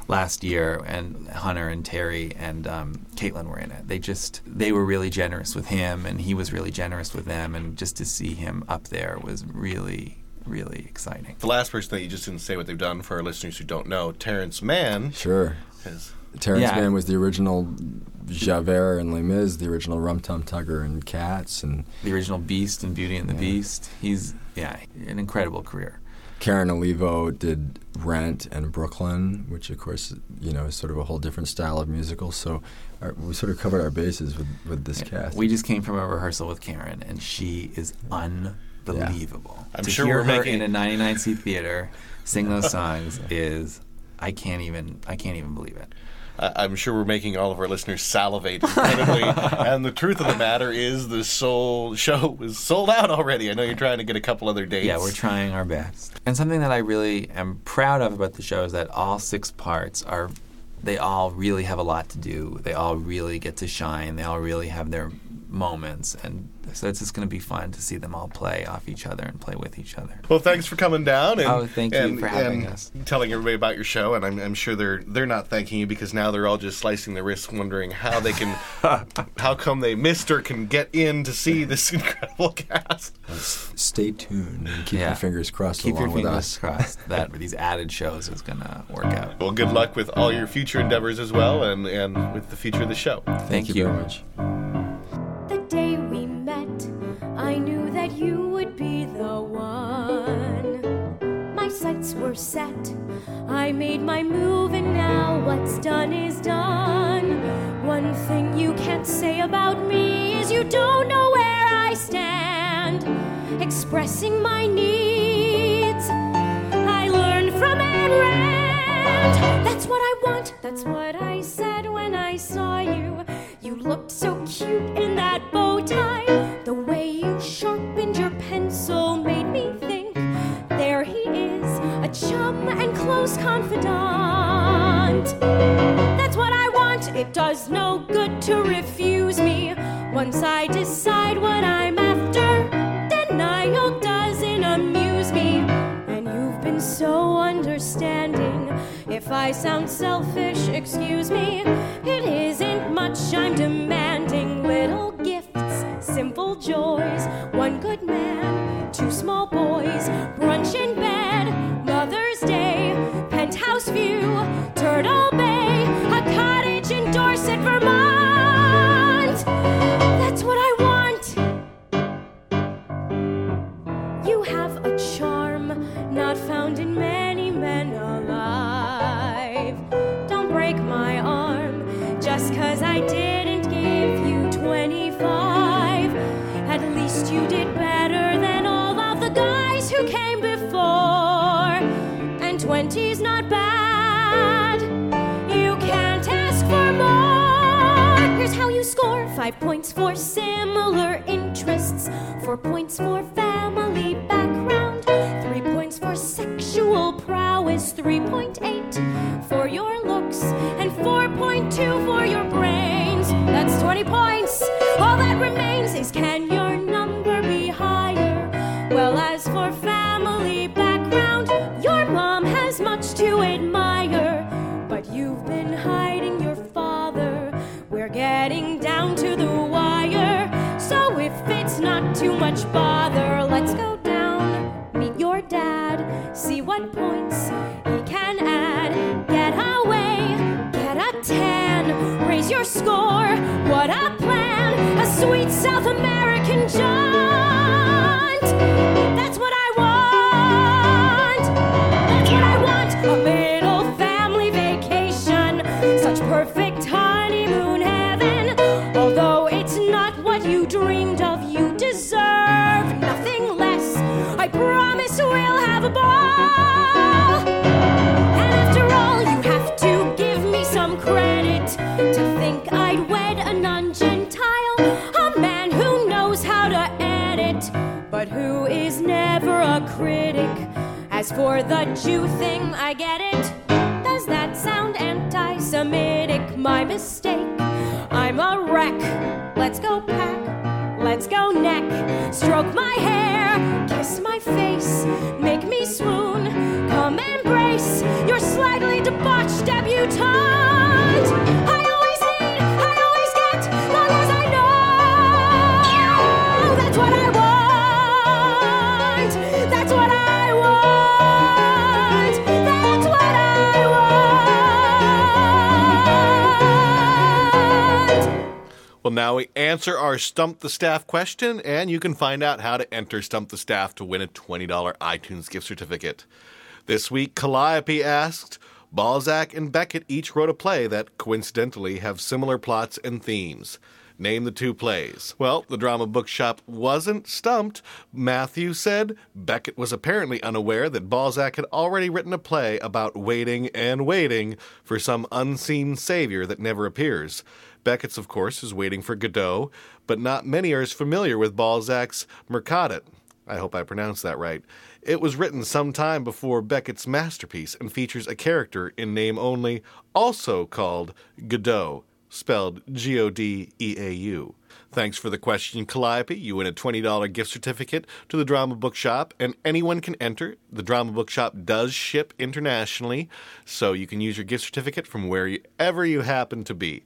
last year and hunter and terry and um, caitlin were in it they just they were really generous with him and he was really generous with them and just to see him up there was really really exciting The last person that you just didn't say what they've done for our listeners who don't know, Terrence Mann. sure. Has, Terrence Yeah. Mann was the original Javert and Les Mis, the original Rum Tum Tugger and Cats, and the original Beast and Beauty and the Beast. He's yeah, an incredible career. Karen Olivo did Rent and Brooklyn, which of course you know is sort of a whole different style of musical. So our, we sort of covered our bases with, with this cast. We just came from a rehearsal with Karen, and she is unbelievable. I'm to sure hear we're her making- in a 99 seat theater sing those songs is I can't even I can't even believe it. I- I'm sure we're making all of our listeners salivate incredibly. and the truth of the matter is, the soul show is sold out already. I know you're trying to get a couple other dates. Yeah, we're trying our best. And something that I really am proud of about the show is that all six parts are they all really have a lot to do. They all really get to shine. They all really have their moments and so it's just going to be fun to see them all play off each other and play with each other. Well, thanks for coming down. And, Oh, thank you and- for having and us. Telling everybody about your show, and I'm, I'm sure they're they're not thanking you because now they're all just slicing their wrists, wondering how they can, how come they missed or can get in to see this incredible cast. Stay tuned and keep Yeah. your fingers crossed Keep your along with us. crossed that these added shows is going to work out. Well, good luck with all your future endeavors as well, and and with the future of the show. Thank, you very much. That you would be the one. My sights were set, I made my move, and now what's done is done. One thing you can't say about me is you don't know where I stand. Expressing my needs, I learned from Rand. That's what I want, that's what I said when I saw you. You looked so cute in that bow tie. The chum and close confidant. That's what I want. It does no good to refuse me. Once I decide what I'm after, denial doesn't amuse me. And you've been so understanding. If I sound selfish, excuse me. It isn't much I'm demanding. Little gifts, simple joys, one good man, two small boys, brunch in bed, view, Turtle Bay, a cottage in Dorset, Vermont. Five points for similar interests, four points for family background, three points for sexual prowess, 3.8 for your looks, and 4.2 for your brains. That's 20 points. All that remains is can your sweet South American jaunt. For the Jew thing, I get it. Now we answer our Stump the Staff question, and you can find out how to enter Stump the Staff to win a $20 iTunes gift certificate. This week, Calliope asked Balzac and Beckett each wrote a play that coincidentally have similar plots and themes. Name the two plays. Well, the drama bookshop wasn't stumped. Matthew said Beckett was apparently unaware that Balzac had already written a play about waiting and waiting for some unseen savior that never appears. Beckett's, of course, is waiting for Godot, but not many are as familiar with Balzac's Mercadet. I hope I pronounced that right. It was written some time before Beckett's masterpiece and features a character in name only, also called Godot, spelled G O D E A U. Thanks for the question, Calliope. You win a $20 gift certificate to the Drama Bookshop, and anyone can enter. The Drama Bookshop does ship internationally, so you can use your gift certificate from wherever you happen to be.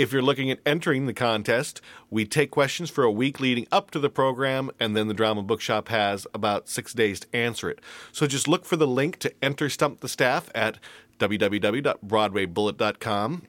If you're looking at entering the contest, we take questions for a week leading up to the program, and then the Drama Bookshop has about six days to answer it. So just look for the link to enter Stump the Staff at www.broadwaybullet.com.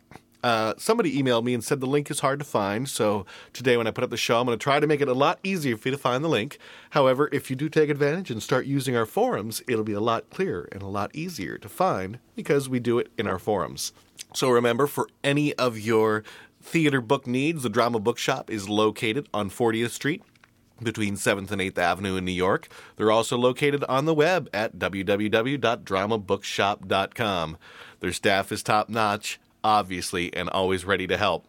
Uh, somebody emailed me and said the link is hard to find. So today, when I put up the show, I'm going to try to make it a lot easier for you to find the link. However, if you do take advantage and start using our forums, it'll be a lot clearer and a lot easier to find because we do it in our forums. So remember, for any of your theater book needs, the Drama Bookshop is located on 40th Street between 7th and 8th Avenue in New York. They're also located on the web at www.dramabookshop.com. Their staff is top notch. obviously, and always ready to help.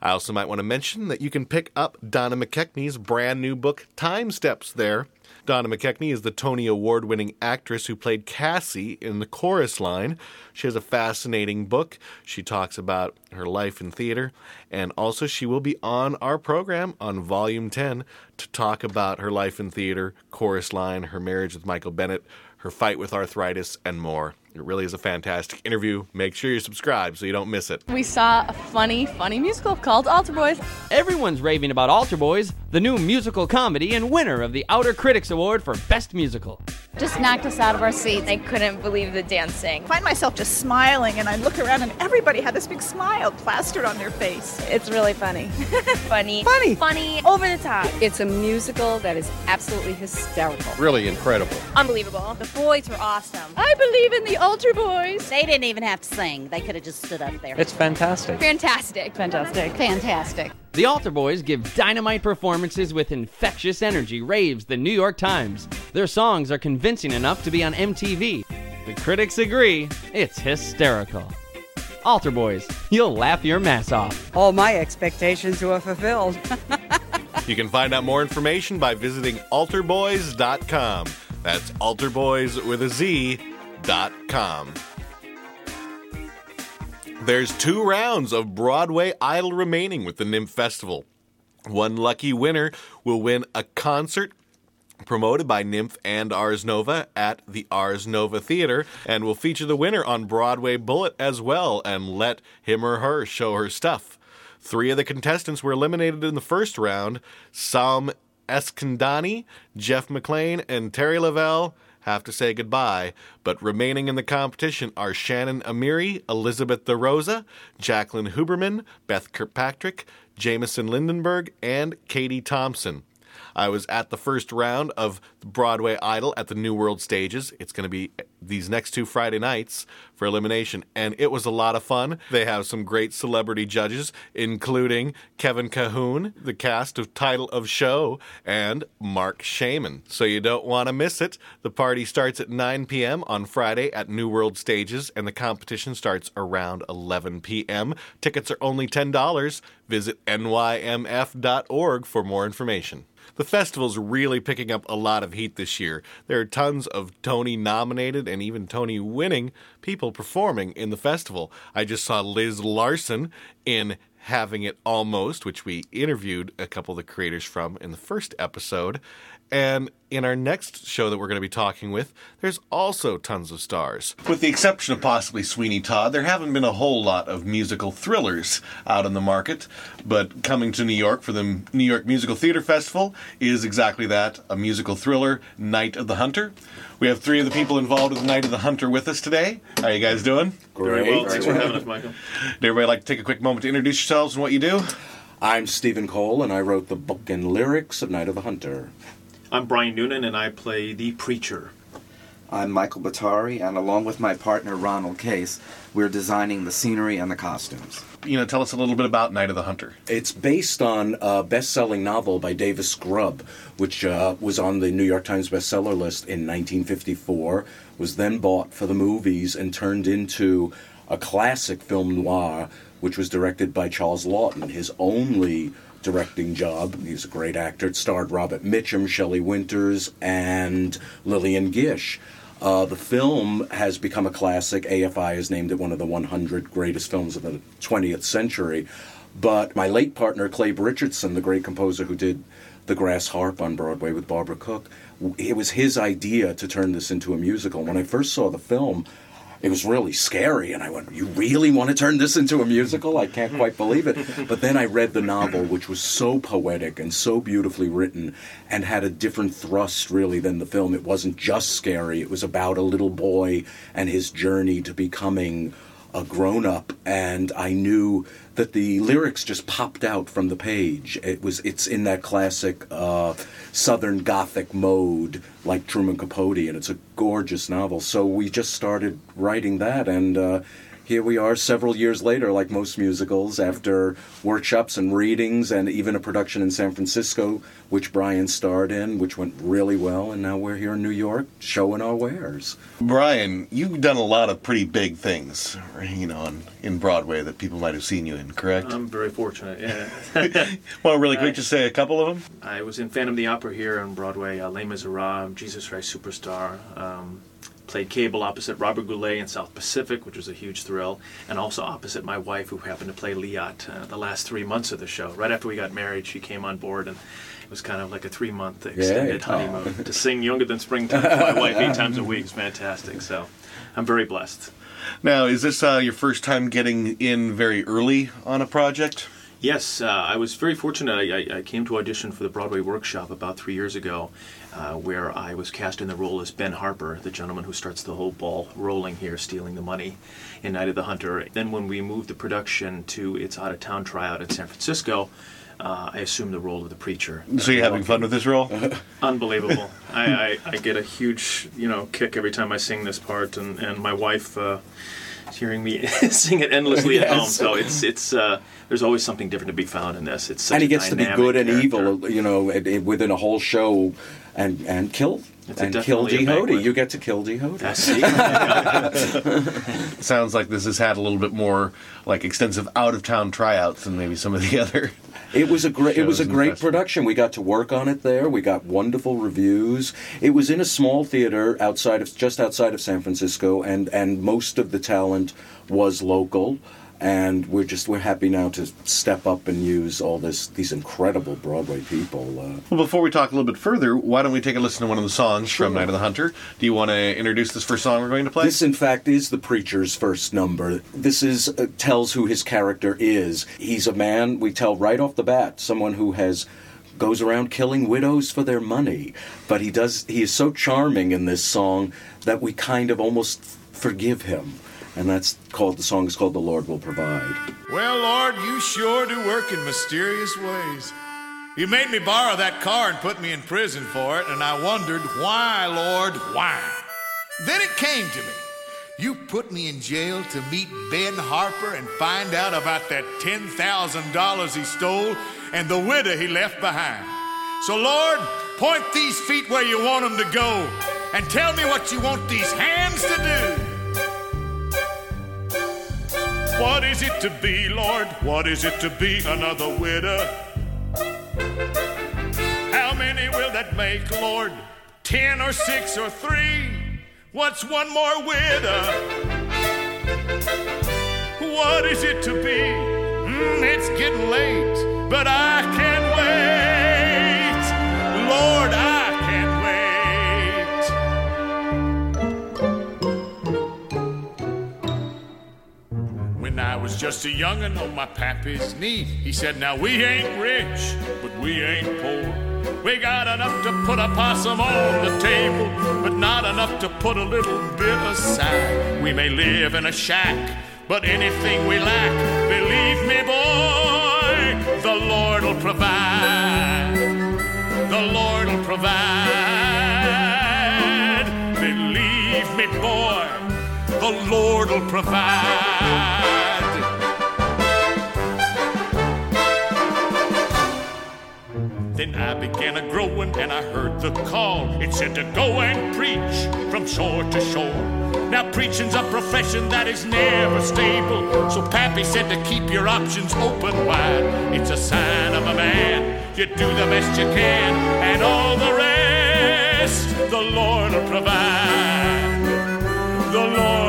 I also might want to mention that you can pick up Donna McKechnie's brand new book, Time Steps, there. Donna McKechnie is the Tony Award winning actress who played Cassie in the chorus line. She has a fascinating book. She talks about her life in theater, and also she will be on our program on Volume 10 to talk about her life in theater, chorus line, her marriage with Michael Bennett, her fight with arthritis, and more. It really is a fantastic interview. Make sure you subscribe so you don't miss it. We saw a funny, funny musical called Altar Boys. Everyone's raving about Altar Boys, the new musical comedy and winner of the Outer Critics Award for Best Musical. Just knocked us out of our seats. I couldn't believe the dancing. I find myself just smiling and I look around and everybody had this big smile plastered on their face. It's really funny. funny. Funny. Funny. Over the top. It's a musical that is absolutely hysterical. Really incredible. Unbelievable. The boys were awesome. I believe in the Altar Boys. They didn't even have to sing. They could have just stood up there. It's fantastic. Fantastic. Fantastic. Fantastic. The Altar Boys give dynamite performances with infectious energy, raves the New York Times. Their songs are convincing enough to be on MTV. The critics agree, it's hysterical. Altar Boys, you'll laugh your mass off. All my expectations were fulfilled. You can find out more information by visiting alterboys.com. That's alterboys with a Z dot. There's two rounds of Broadway Idol remaining with the NYMF Festival. One lucky winner will win a concert promoted by NYMF and Ars Nova at the Ars Nova Theater and will feature the winner on Broadway Bullet as well and let him or her show her stuff. Three of the contestants were eliminated in the first round. Sam Eskandani, Jeff McLean, and Terry Lavelle have to say goodbye, but remaining in the competition are Shannon Amiri, Elizabeth DeRosa, Jacqueline Huberman, Beth Kirkpatrick, Jameson Lindenberg, and Katie Thompson. I was at the first round of Broadway Idol at the New World Stages. It's going to be these next two Friday nights for elimination, and it was a lot of fun. They have some great celebrity judges, including Kevin Cahoon, the cast of Title of Show, and Marc Shaiman. So you don't want to miss it. The party starts at 9 p.m. on Friday at New World Stages, and the competition starts around 11 p.m. Tickets are only $10. Visit nymf.org for more information. The festival's really picking up a lot of heat this year. There are tons of Tony nominated and even Tony winning people performing in the festival. I just saw Liz Larsen in Having It Almost, which we interviewed a couple of the creators from in the first episode. And in our next show that we're going to be talking with, there's also tons of stars. With the exception of possibly Sweeney Todd, there haven't been a whole lot of musical thrillers out in the market. But coming to New York for the New York Musical Theater Festival is exactly that a musical thriller, Night of the Hunter. We have three of the people involved with Night of the Hunter with us today. How are you guys doing? Very well. Thanks for having us, Michael. Would everybody like to take a quick moment to introduce yourselves and what you do? I'm Stephen Cole, and I wrote the book and lyrics of Night of the Hunter. I'm Brian Noonan, and I play the preacher. I'm Michael Bottari, and along with my partner Ronald Case, we're designing the scenery and the costumes. You know, tell us a little bit about Night of the Hunter. It's based on a best-selling novel by Davis Grubb, which uh, was on the New York Times bestseller list in 1954. Was then bought for the movies and turned into a classic film noir, which was directed by Charles Laughton, his only directing job. He's a great actor. It starred Robert Mitchum, Shelley Winters, and Lillian Gish. Uh, the film has become a classic. AFI has named it one of the 100 greatest films of the 20th century. But my late partner, Claibe Richardson, the great composer who did The Grass Harp on Broadway with Barbara Cook, it was his idea to turn this into a musical. When I first saw the film, it was really scary and i went you really want to turn this into a musical? I can't quite believe it. But then i read the novel which was so poetic and so beautifully written and had a different thrust really than the film. It wasn't just scary. It was about a little boy and his journey to becoming a grown up and I knew that the lyrics just popped out from the page. It was it's in that classic uh, Southern Gothic mode, like Truman Capote, and it's a gorgeous novel. So we just started writing that, and uh, here we are several years later, like most musicals, after workshops and readings, and even a production in San Francisco, which Brian starred in, which went really well, and now we're here in New York showing our wares. Brian, you've done a lot of pretty big things, you know, on, in Broadway that people might have seen you in, correct? I'm very fortunate. Yeah. well, really quick, just say a couple of them. I was in Phantom of the Opera here on Broadway, uh, Les Miserables, Jesus Christ Superstar. Um, played Cable opposite Robert Goulet in South Pacific, which was a huge thrill, and also opposite my wife, who happened to play Liat uh, the last three months of the show. Right after we got married, she came on board, and it was kind of like a three-month extended Yeah. honeymoon. to sing "Younger Than Springtime" to my wife eight times a week is fantastic. So, I'm very blessed. Now, is this uh, your first time getting in very early on a project? Yes, uh, I was very fortunate. I, I, I came to audition for the Broadway workshop about three years ago, uh, where I was cast in the role as Ben Harper, the gentleman who starts the whole ball rolling here, stealing the money in Night of the Hunter. Then, when we moved the production to its out of town tryout in San Francisco, uh, I assumed the role of the preacher. So you're having fun with this role? Unbelievable. I, I, I get a huge, you know, kick every time I sing this part, and, and my wife uh, is hearing me sing it endlessly at home. So it's it's uh, there's always something different to be found in this. It's and he a gets to be good and character. evil, you know, and- and within a whole show, and and kill It's and kill definitely a Dee Hoty. banquet. You get to kill Dee Hoty. That's. Sounds like this has had a little bit more like extensive out of town tryouts than maybe some of the other. It was a great. It was a great production. We got to work on it there. We got wonderful reviews. It was in a small theater outside of just outside of San Francisco, and and most of the talent was local. And we're just we're happy now to step up and use all this these incredible Broadway people. Uh, Well, before we talk a little bit further, why don't we take a listen to one of the songs from Night of the Hunter? Do you want to introduce this first song we're going to play? This, in fact, is the preacher's first number. This is uh, tells who his character is. He's a man. We tell right off the bat, someone who has goes around killing widows for their money. But he does. He is so charming in this song that we kind of almost forgive him. And that's called the song is called "The Lord Will Provide." Well, Lord, you sure do work in mysterious ways. You made me borrow that car and put me in prison for it, and I wondered, why, Lord, why? Then it came to me. You put me in jail to meet Ben Harper and find out about that $10,000 he stole and the widow he left behind. So, Lord, point these feet where you want them to go and tell me what you want these hands to do. What is it to be, Lord? What is it to be another widow? How many will that make, Lord? Ten or six or three? What's one more widow? What is it to be? Mm, it's getting late, but I can't wait. Lord, I I was just a youngin' on my pappy's knee, he said, Now we ain't rich, but we ain't poor. We got enough to put a possum on the table, but not enough to put a little bit aside. We may live in a shack, but anything we lack, believe me, boy, the Lord will provide. The Lord will provide. Believe me, boy, the Lord will provide. Then I began a growing and I heard the call. It said to go and preach from shore to shore. Now preaching's a profession that is never stable. So Pappy said to keep your options open wide. It's a sign of a man. You do the best you can, and all the rest the Lord will provide. The Lord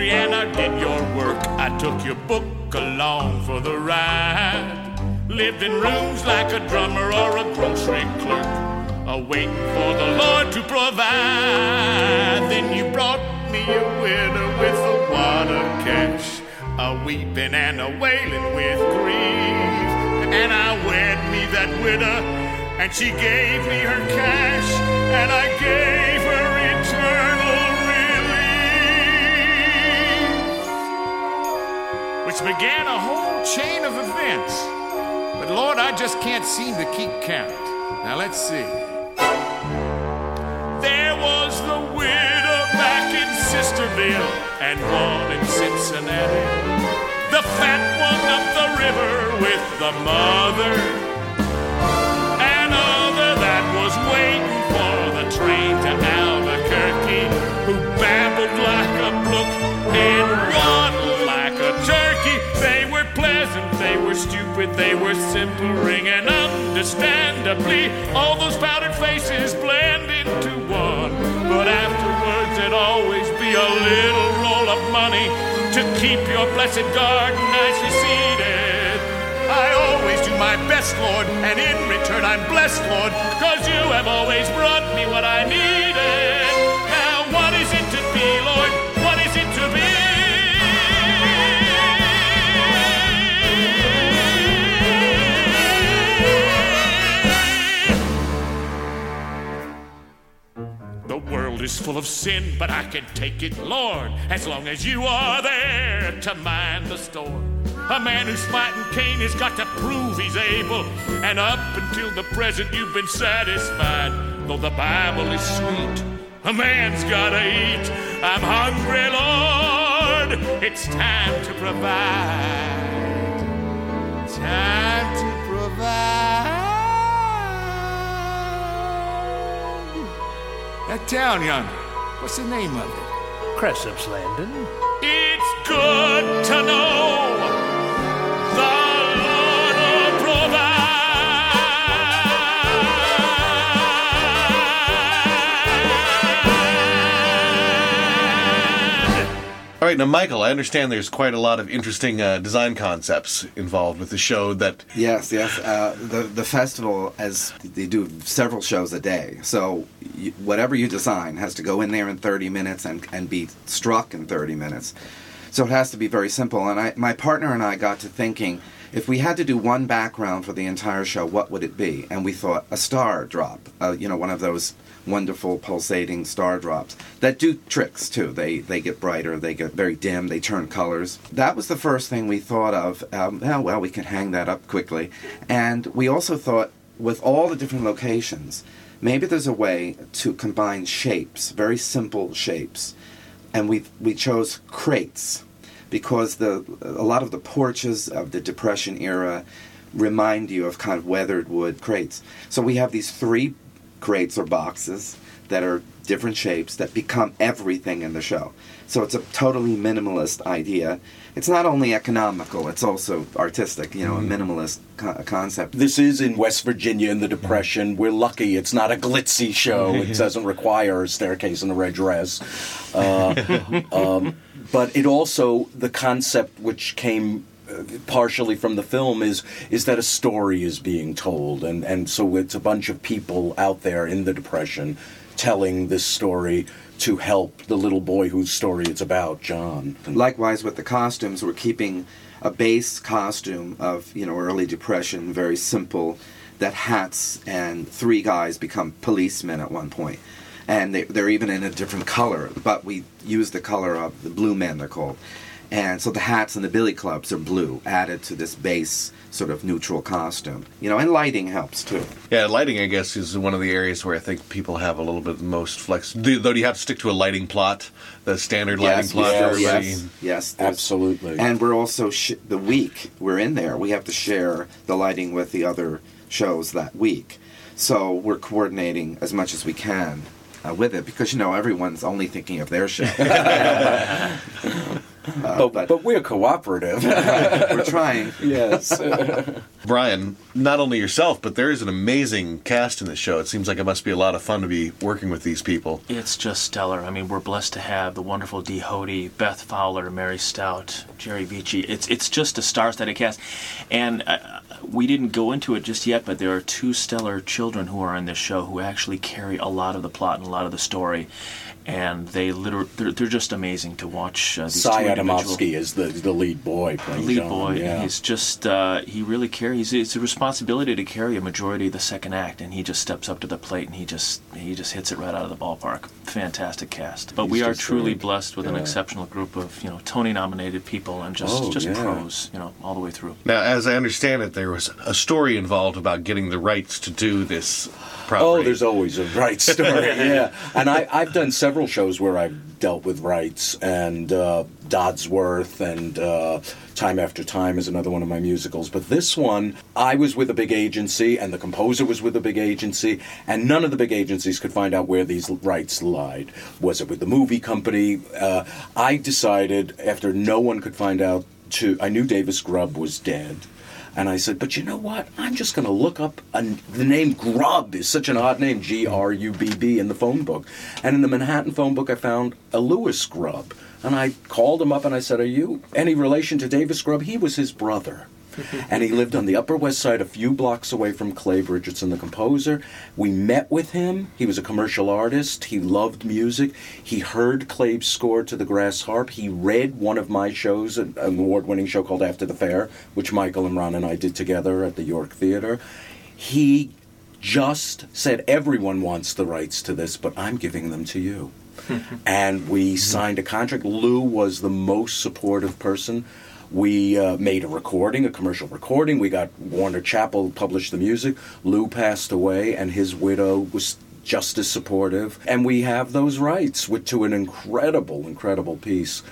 and I did your work. I took your book along for the ride. Lived in rooms like a drummer or a grocery clerk, a waiting for the Lord to provide. Then you brought me a widow with a water cash, a weeping and a wailing with grief. And I wed me that widow, and she gave me her cash, and I gave her began a whole chain of events. But Lord, I just can't seem to keep count. Now let's see. There was the widow back in Sistersville and one in Cincinnati. The fat one up the river with the mother. Another that was waiting for the train to Albuquerque, who babbled like a brook were stupid, they were simpering, and understandably, all those powdered faces blend into one. But afterwards, there'd always be a little roll of money to keep your blessed garden nicely seeded. I always do my best, Lord, and in return I'm blessed, Lord, because you have always brought me what I needed. Now, what is it to be, Lord? Is full of sin, but I can take it, Lord, as long as you are there to mind the store. A man who's fighting Cain has got to prove he's able, and up until the present you've been satisfied. Though the Bible is sweet, a man's gotta eat. I'm hungry, Lord. It's time to provide. Time That town yonder, what's the name of it? Cresap's Landing. It's good to know All right, now, Michael, I understand there's quite a lot of interesting uh, design concepts involved with the show that. Yes, yes. Uh, the the festival, as they do several shows a day, so you, whatever you design has to go in there in 30 minutes and, and be struck in 30 minutes. So it has to be very simple. And I, my partner and I got to thinking, if we had to do one background for the entire show, what would it be? And we thought a star drop, uh, you know, one of those wonderful pulsating star drops that do tricks too. They they get brighter, they get very dim, they turn colors. That was the first thing we thought of. Um, oh, well, we can hang that up quickly, and we also thought with all the different locations, maybe there's a way to combine shapes, very simple shapes, and we we chose crates because the a lot of the porches of the Depression era remind you of kind of weathered wood crates. So we have these three crates or boxes that are different shapes that become everything in the show. So it's a totally minimalist idea. It's not only economical, it's also artistic, you know, a minimalist co- concept. This is in West Virginia in the Depression. We're lucky it's not a glitzy show. It doesn't require a staircase and a red dress. Uh, um, but it also, the concept which came partially from the film is is that a story is being told and and so it's a bunch of people out there in the depression telling this story to help the little boy whose story it's about John Likewise with the costumes, we're keeping a base costume of you know early depression, very simple. That hats and three guys become policemen at one point, and they, they're even in a different color. But we use the color of the blue men they're called, and so the hats and the billy clubs are blue, added to this base sort of neutral costume. You know, and lighting helps too. Yeah, lighting, I guess, is one of the areas where I think people have a little bit most flex. Do, though, do you have to stick to a lighting plot, the standard lighting Yes, plot? for yes, yes, yes, absolutely. And we're also sh- the week we're in there. We have to share the lighting with the other shows that week, so we're coordinating as much as we can uh, with it because you know everyone's only thinking of their show. Uh, but, but we're cooperative we're trying. yes Brian, not only yourself, but there is an amazing cast in the show. It seems like it must be a lot of fun to be working with these people. It's just stellar. I mean, we're blessed to have the wonderful Dee Hoty, Beth Fowler, Mary Stout, Gerry Vichi. It's it's just a star-studded cast, and uh, we didn't go into it just yet, but there are two stellar children who are in this show who actually carry a lot of the plot and a lot of the story. And they literally they're, they're just amazing to watch. Uh, these two Cy individuals. Adamowski is the, the lead boy playing lead John, boy. Yeah. He's just uh, he really carries. It's a responsibility to carry a majority of the second act, and he just steps up to the plate and he just he just hits it right out of the ballpark. Fantastic cast. But He's we are truly great. blessed with an exceptional group of you know Tony nominated people and just Oh, just yeah. pros. You know all the way through. Now, as I understand it, there was a story involved about getting the rights to do this property. Oh, there's always a right story. yeah, and I, I've done several shows where I've dealt with rights, and uh, Dodsworth and uh, Time After Time is another one of my musicals. But this one, I was with a big agency, and the composer was with a big agency, and none of the big agencies could find out where these rights lied. Was it with the movie company? Uh, I decided after no one could find out. To I knew Davis Grubb was dead. And I said, but you know what? I'm just going to look up a, the name Grubb is such an odd name, G R U B B, in the phone book. And in the Manhattan phone book, I found a Lewis Grubb. And I called him up and I said, Are you any relation to Davis Grubb? He was his brother. And he lived on the Upper West Side, a few blocks away from Claibe Richardson, the composer. We met with him. He was a commercial artist. He loved music. He heard Clay's score to the Grass Harp. He read one of my shows, an award winning show called After the Fair, which Michael and Ron and I did together at the York Theater. He just said, Everyone wants the rights to this, but I'm giving them to you and we signed a contract. Lou was the most supportive person. We uh, made a recording, a commercial recording. We got Warner Chappell published the music. Lou passed away, and his widow was just as supportive. And we have those rights with, to an incredible, incredible piece.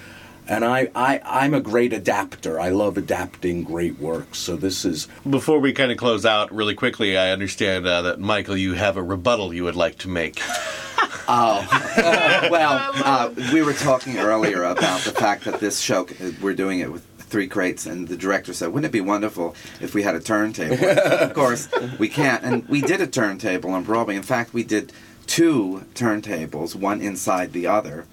And I, I, I'm a great adapter. I love adapting great works. So this is Before we kind of close out really quickly, I understand uh, that Michael, you have a rebuttal you would like to make. Oh, well, uh, we were talking earlier about the fact that this show, we're doing it with three crates, and the director said, wouldn't it be wonderful if we had a turntable? of course, we can't. And we did a turntable on Broadway. In fact, we did two turntables, one inside the other,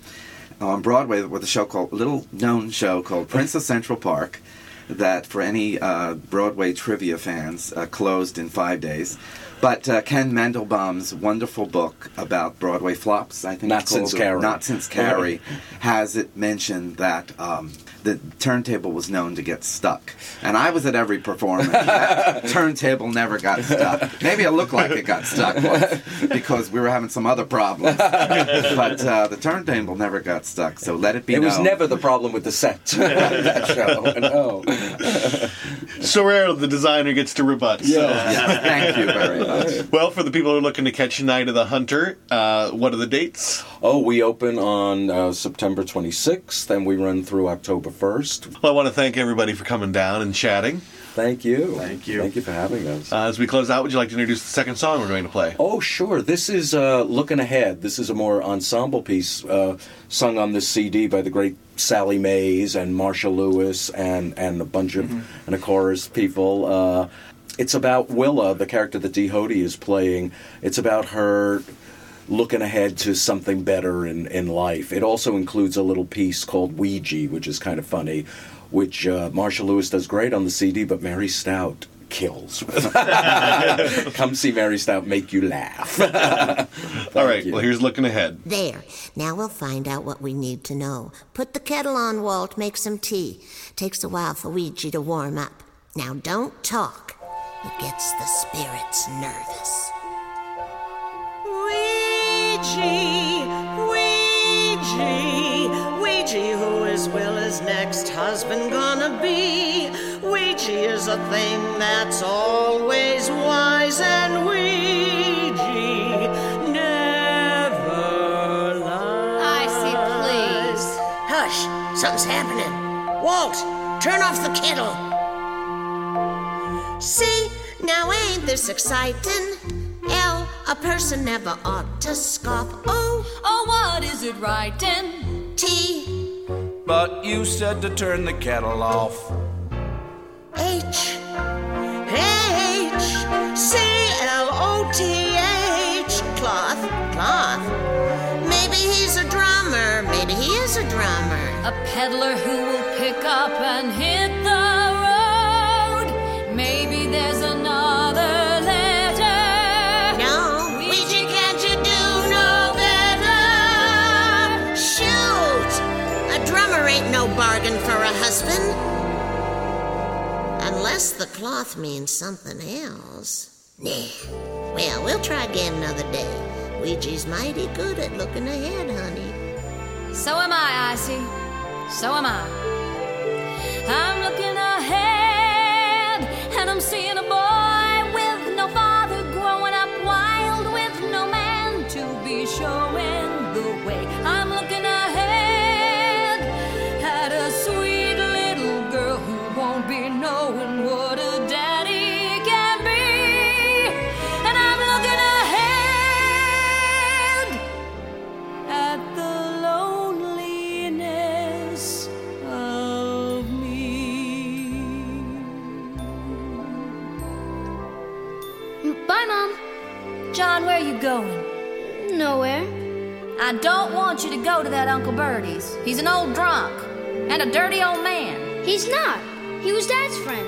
on Broadway with a show called, little known show called Prince of Central Park. That for any uh, Broadway trivia fans uh, closed in five days, but uh, Ken Mandelbaum's wonderful book about Broadway flops, I think Not it's Since Carrie. Not Since Carrie, has it mentioned that um, the turntable was known to get stuck. And I was at every performance. That turntable never got stuck. Maybe it looked like it got stuck once because we were having some other problems. but uh, the turntable never got stuck, so let it be it was never the problem with the set that show. No. Sorrero, the designer, gets to rebut. so- Yeah. Yes, thank you very much. Well, for the people who are looking to catch Night of the Hunter, uh, what are the dates? Oh, we open on uh, September 26th and we run through October 1st. Well, I want to thank everybody for coming down and chatting. Thank you. Thank you. Thank you for having us. Uh, as we close out, would you like to introduce the second song we're going to play? Oh, sure. This is uh, Looking Ahead. This is a more ensemble piece uh, sung on this CD by the great Sally Mayes and Marcia Lewis and, and a bunch of and a chorus people. Uh, it's about Willa, the character that Dee Hoty is playing. It's about her looking ahead to something better in, in life. It also includes a little piece called Ouija, which is kind of funny, which uh, Marcia Lewis does great on the CD, but Mary Stout kills. Come see Mary Stout make you laugh. All right, well, here's Looking Ahead. There. Now we'll find out what we need to know. Put the kettle on, Walt. Make some tea. Takes a while for Ouija to warm up. Now don't talk. It gets the spirits nervous. Ouija, Ouija, Ouija, who is Willa's next husband gonna be? Ouija is a thing that's always wise, and Ouija never lies. I see, please. Hush! Something's happening. Walt, turn off the kettle. See, now ain't this exciting? L, a person never ought to scoff. O, Oh, what is it writing? T, But you said to turn the kettle off. H, H, C, L, O, T, H. Cloth, cloth. Maybe he's a drummer. Maybe he is a drummer. A peddler who will pick up and hit the road. Maybe there's another husband. Unless the cloth means something else. Nah. Well, we'll try again another day. Ouija's mighty good at looking ahead, honey. So am I, Icy. So am I. I'm looking ahead, and I'm seeing a boy you going? Nowhere. I don't want you to go to that Uncle Birdie's. He's an old drunk and a dirty old man. He's not. He was Dad's friend.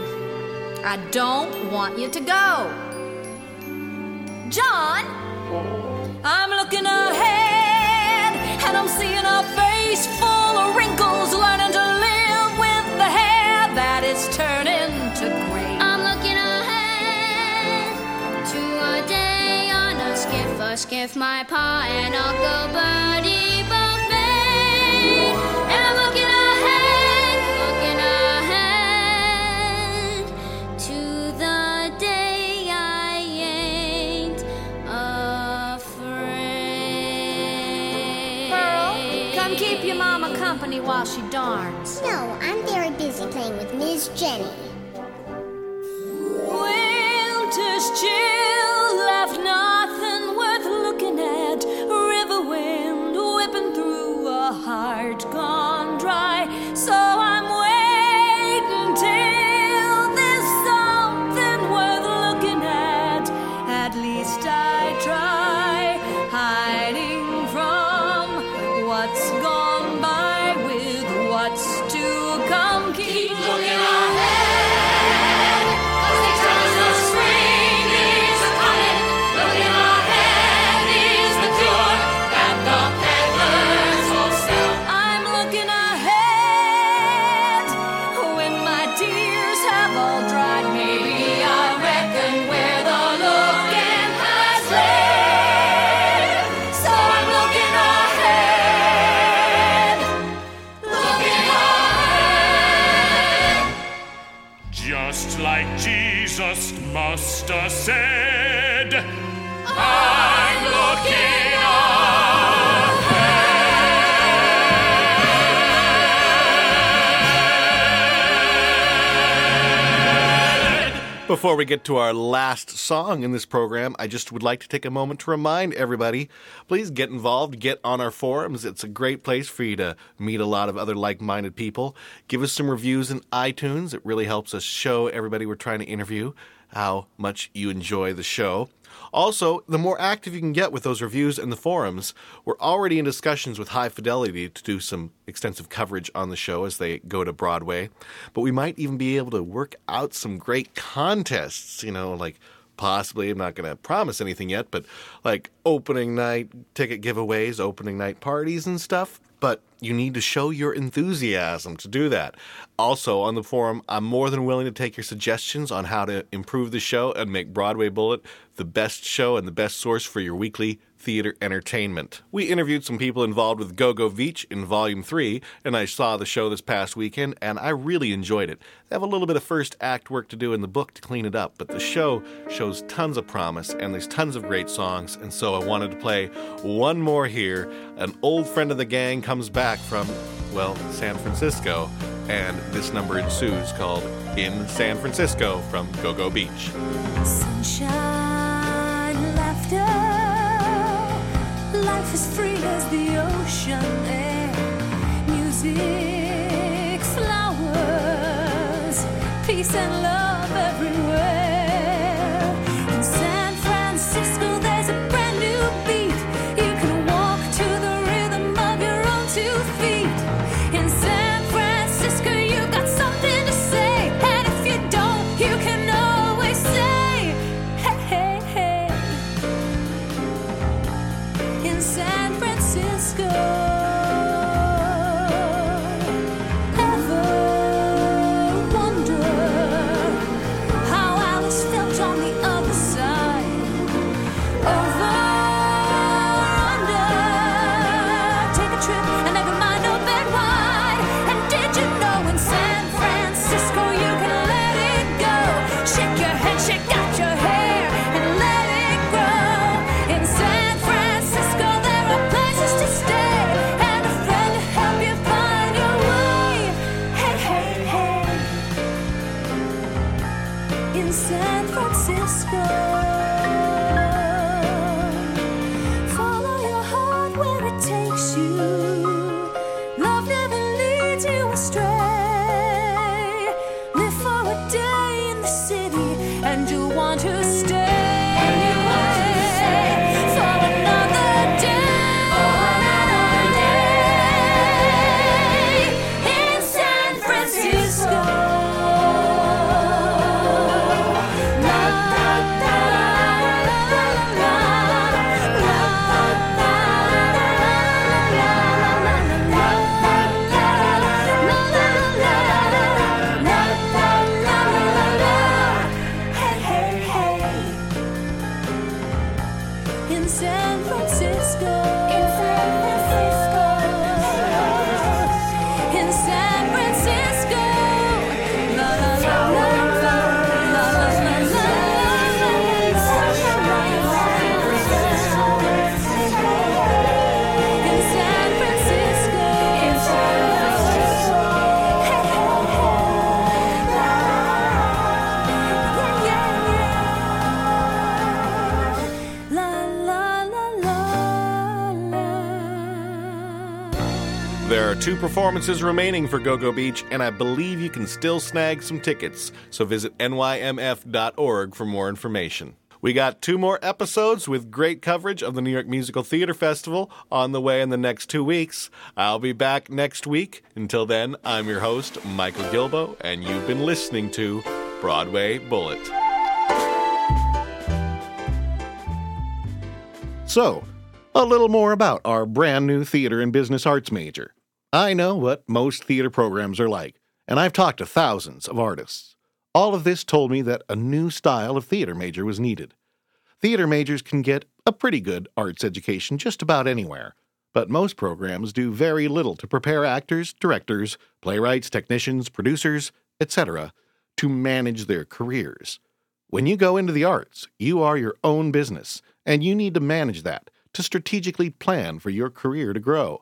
I don't want you to go. John, I'm looking ahead and I'm seeing a face full of wrinkles, skiff, a skiff my pa and Uncle Birdie both made. And I'm looking ahead, looking ahead to the day I ain't afraid. Pearl, come keep your mama company while she darns. No, I'm very busy playing with Miss Jenny. Winter's chill Before we get to our last song in this program, I just would like to take a moment to remind everybody please get involved, get on our forums. It's a great place for you to meet a lot of other like minded people. Give us some reviews in iTunes. It really helps us show everybody we're trying to interview how much you enjoy the show. Also, the more active you can get with those reviews and the forums, we're already in discussions with High Fidelity to do some extensive coverage on the show as they go to Broadway. But we might even be able to work out some great contests, you know, like possibly, I'm not going to promise anything yet, but like opening night ticket giveaways, opening night parties and stuff. But you need to show your enthusiasm to do that. Also, on the forum, I'm more than willing to take your suggestions on how to improve the show and make Broadway Bullet the best show and the best source for your weekly theater entertainment. We interviewed some people involved with Go Go Beach in Volume 3, and I saw the show this past weekend, and I really enjoyed it. They have a little bit of first act work to do in the book to clean it up, but the show shows tons of promise, and there's tons of great songs, and so I wanted to play one more here. An old friend of the gang comes back from, well, San Francisco, and this number ensues called In San Francisco from Go Go Beach. Sunshine, laughter, as free as the ocean air, music, flowers, peace and love everywhere. Two performances remaining for GoGo Beach, and I believe you can still snag some tickets. So visit nymf.org for more information. We got two more episodes with great coverage of the New York Musical Theater Festival on the way in the next two weeks. I'll be back next week. Until then, I'm your host, Michael Gilboe, and you've been listening to Broadway Bullet. So, a little more about our brand new theater and business arts major. I know what most theater programs are like, and I've talked to thousands of artists. All of this told me that a new style of theater major was needed. Theater majors can get a pretty good arts education just about anywhere, but most programs do very little to prepare actors, directors, playwrights, technicians, producers, etc., to manage their careers. When you go into the arts, you are your own business, and you need to manage that to strategically plan for your career to grow.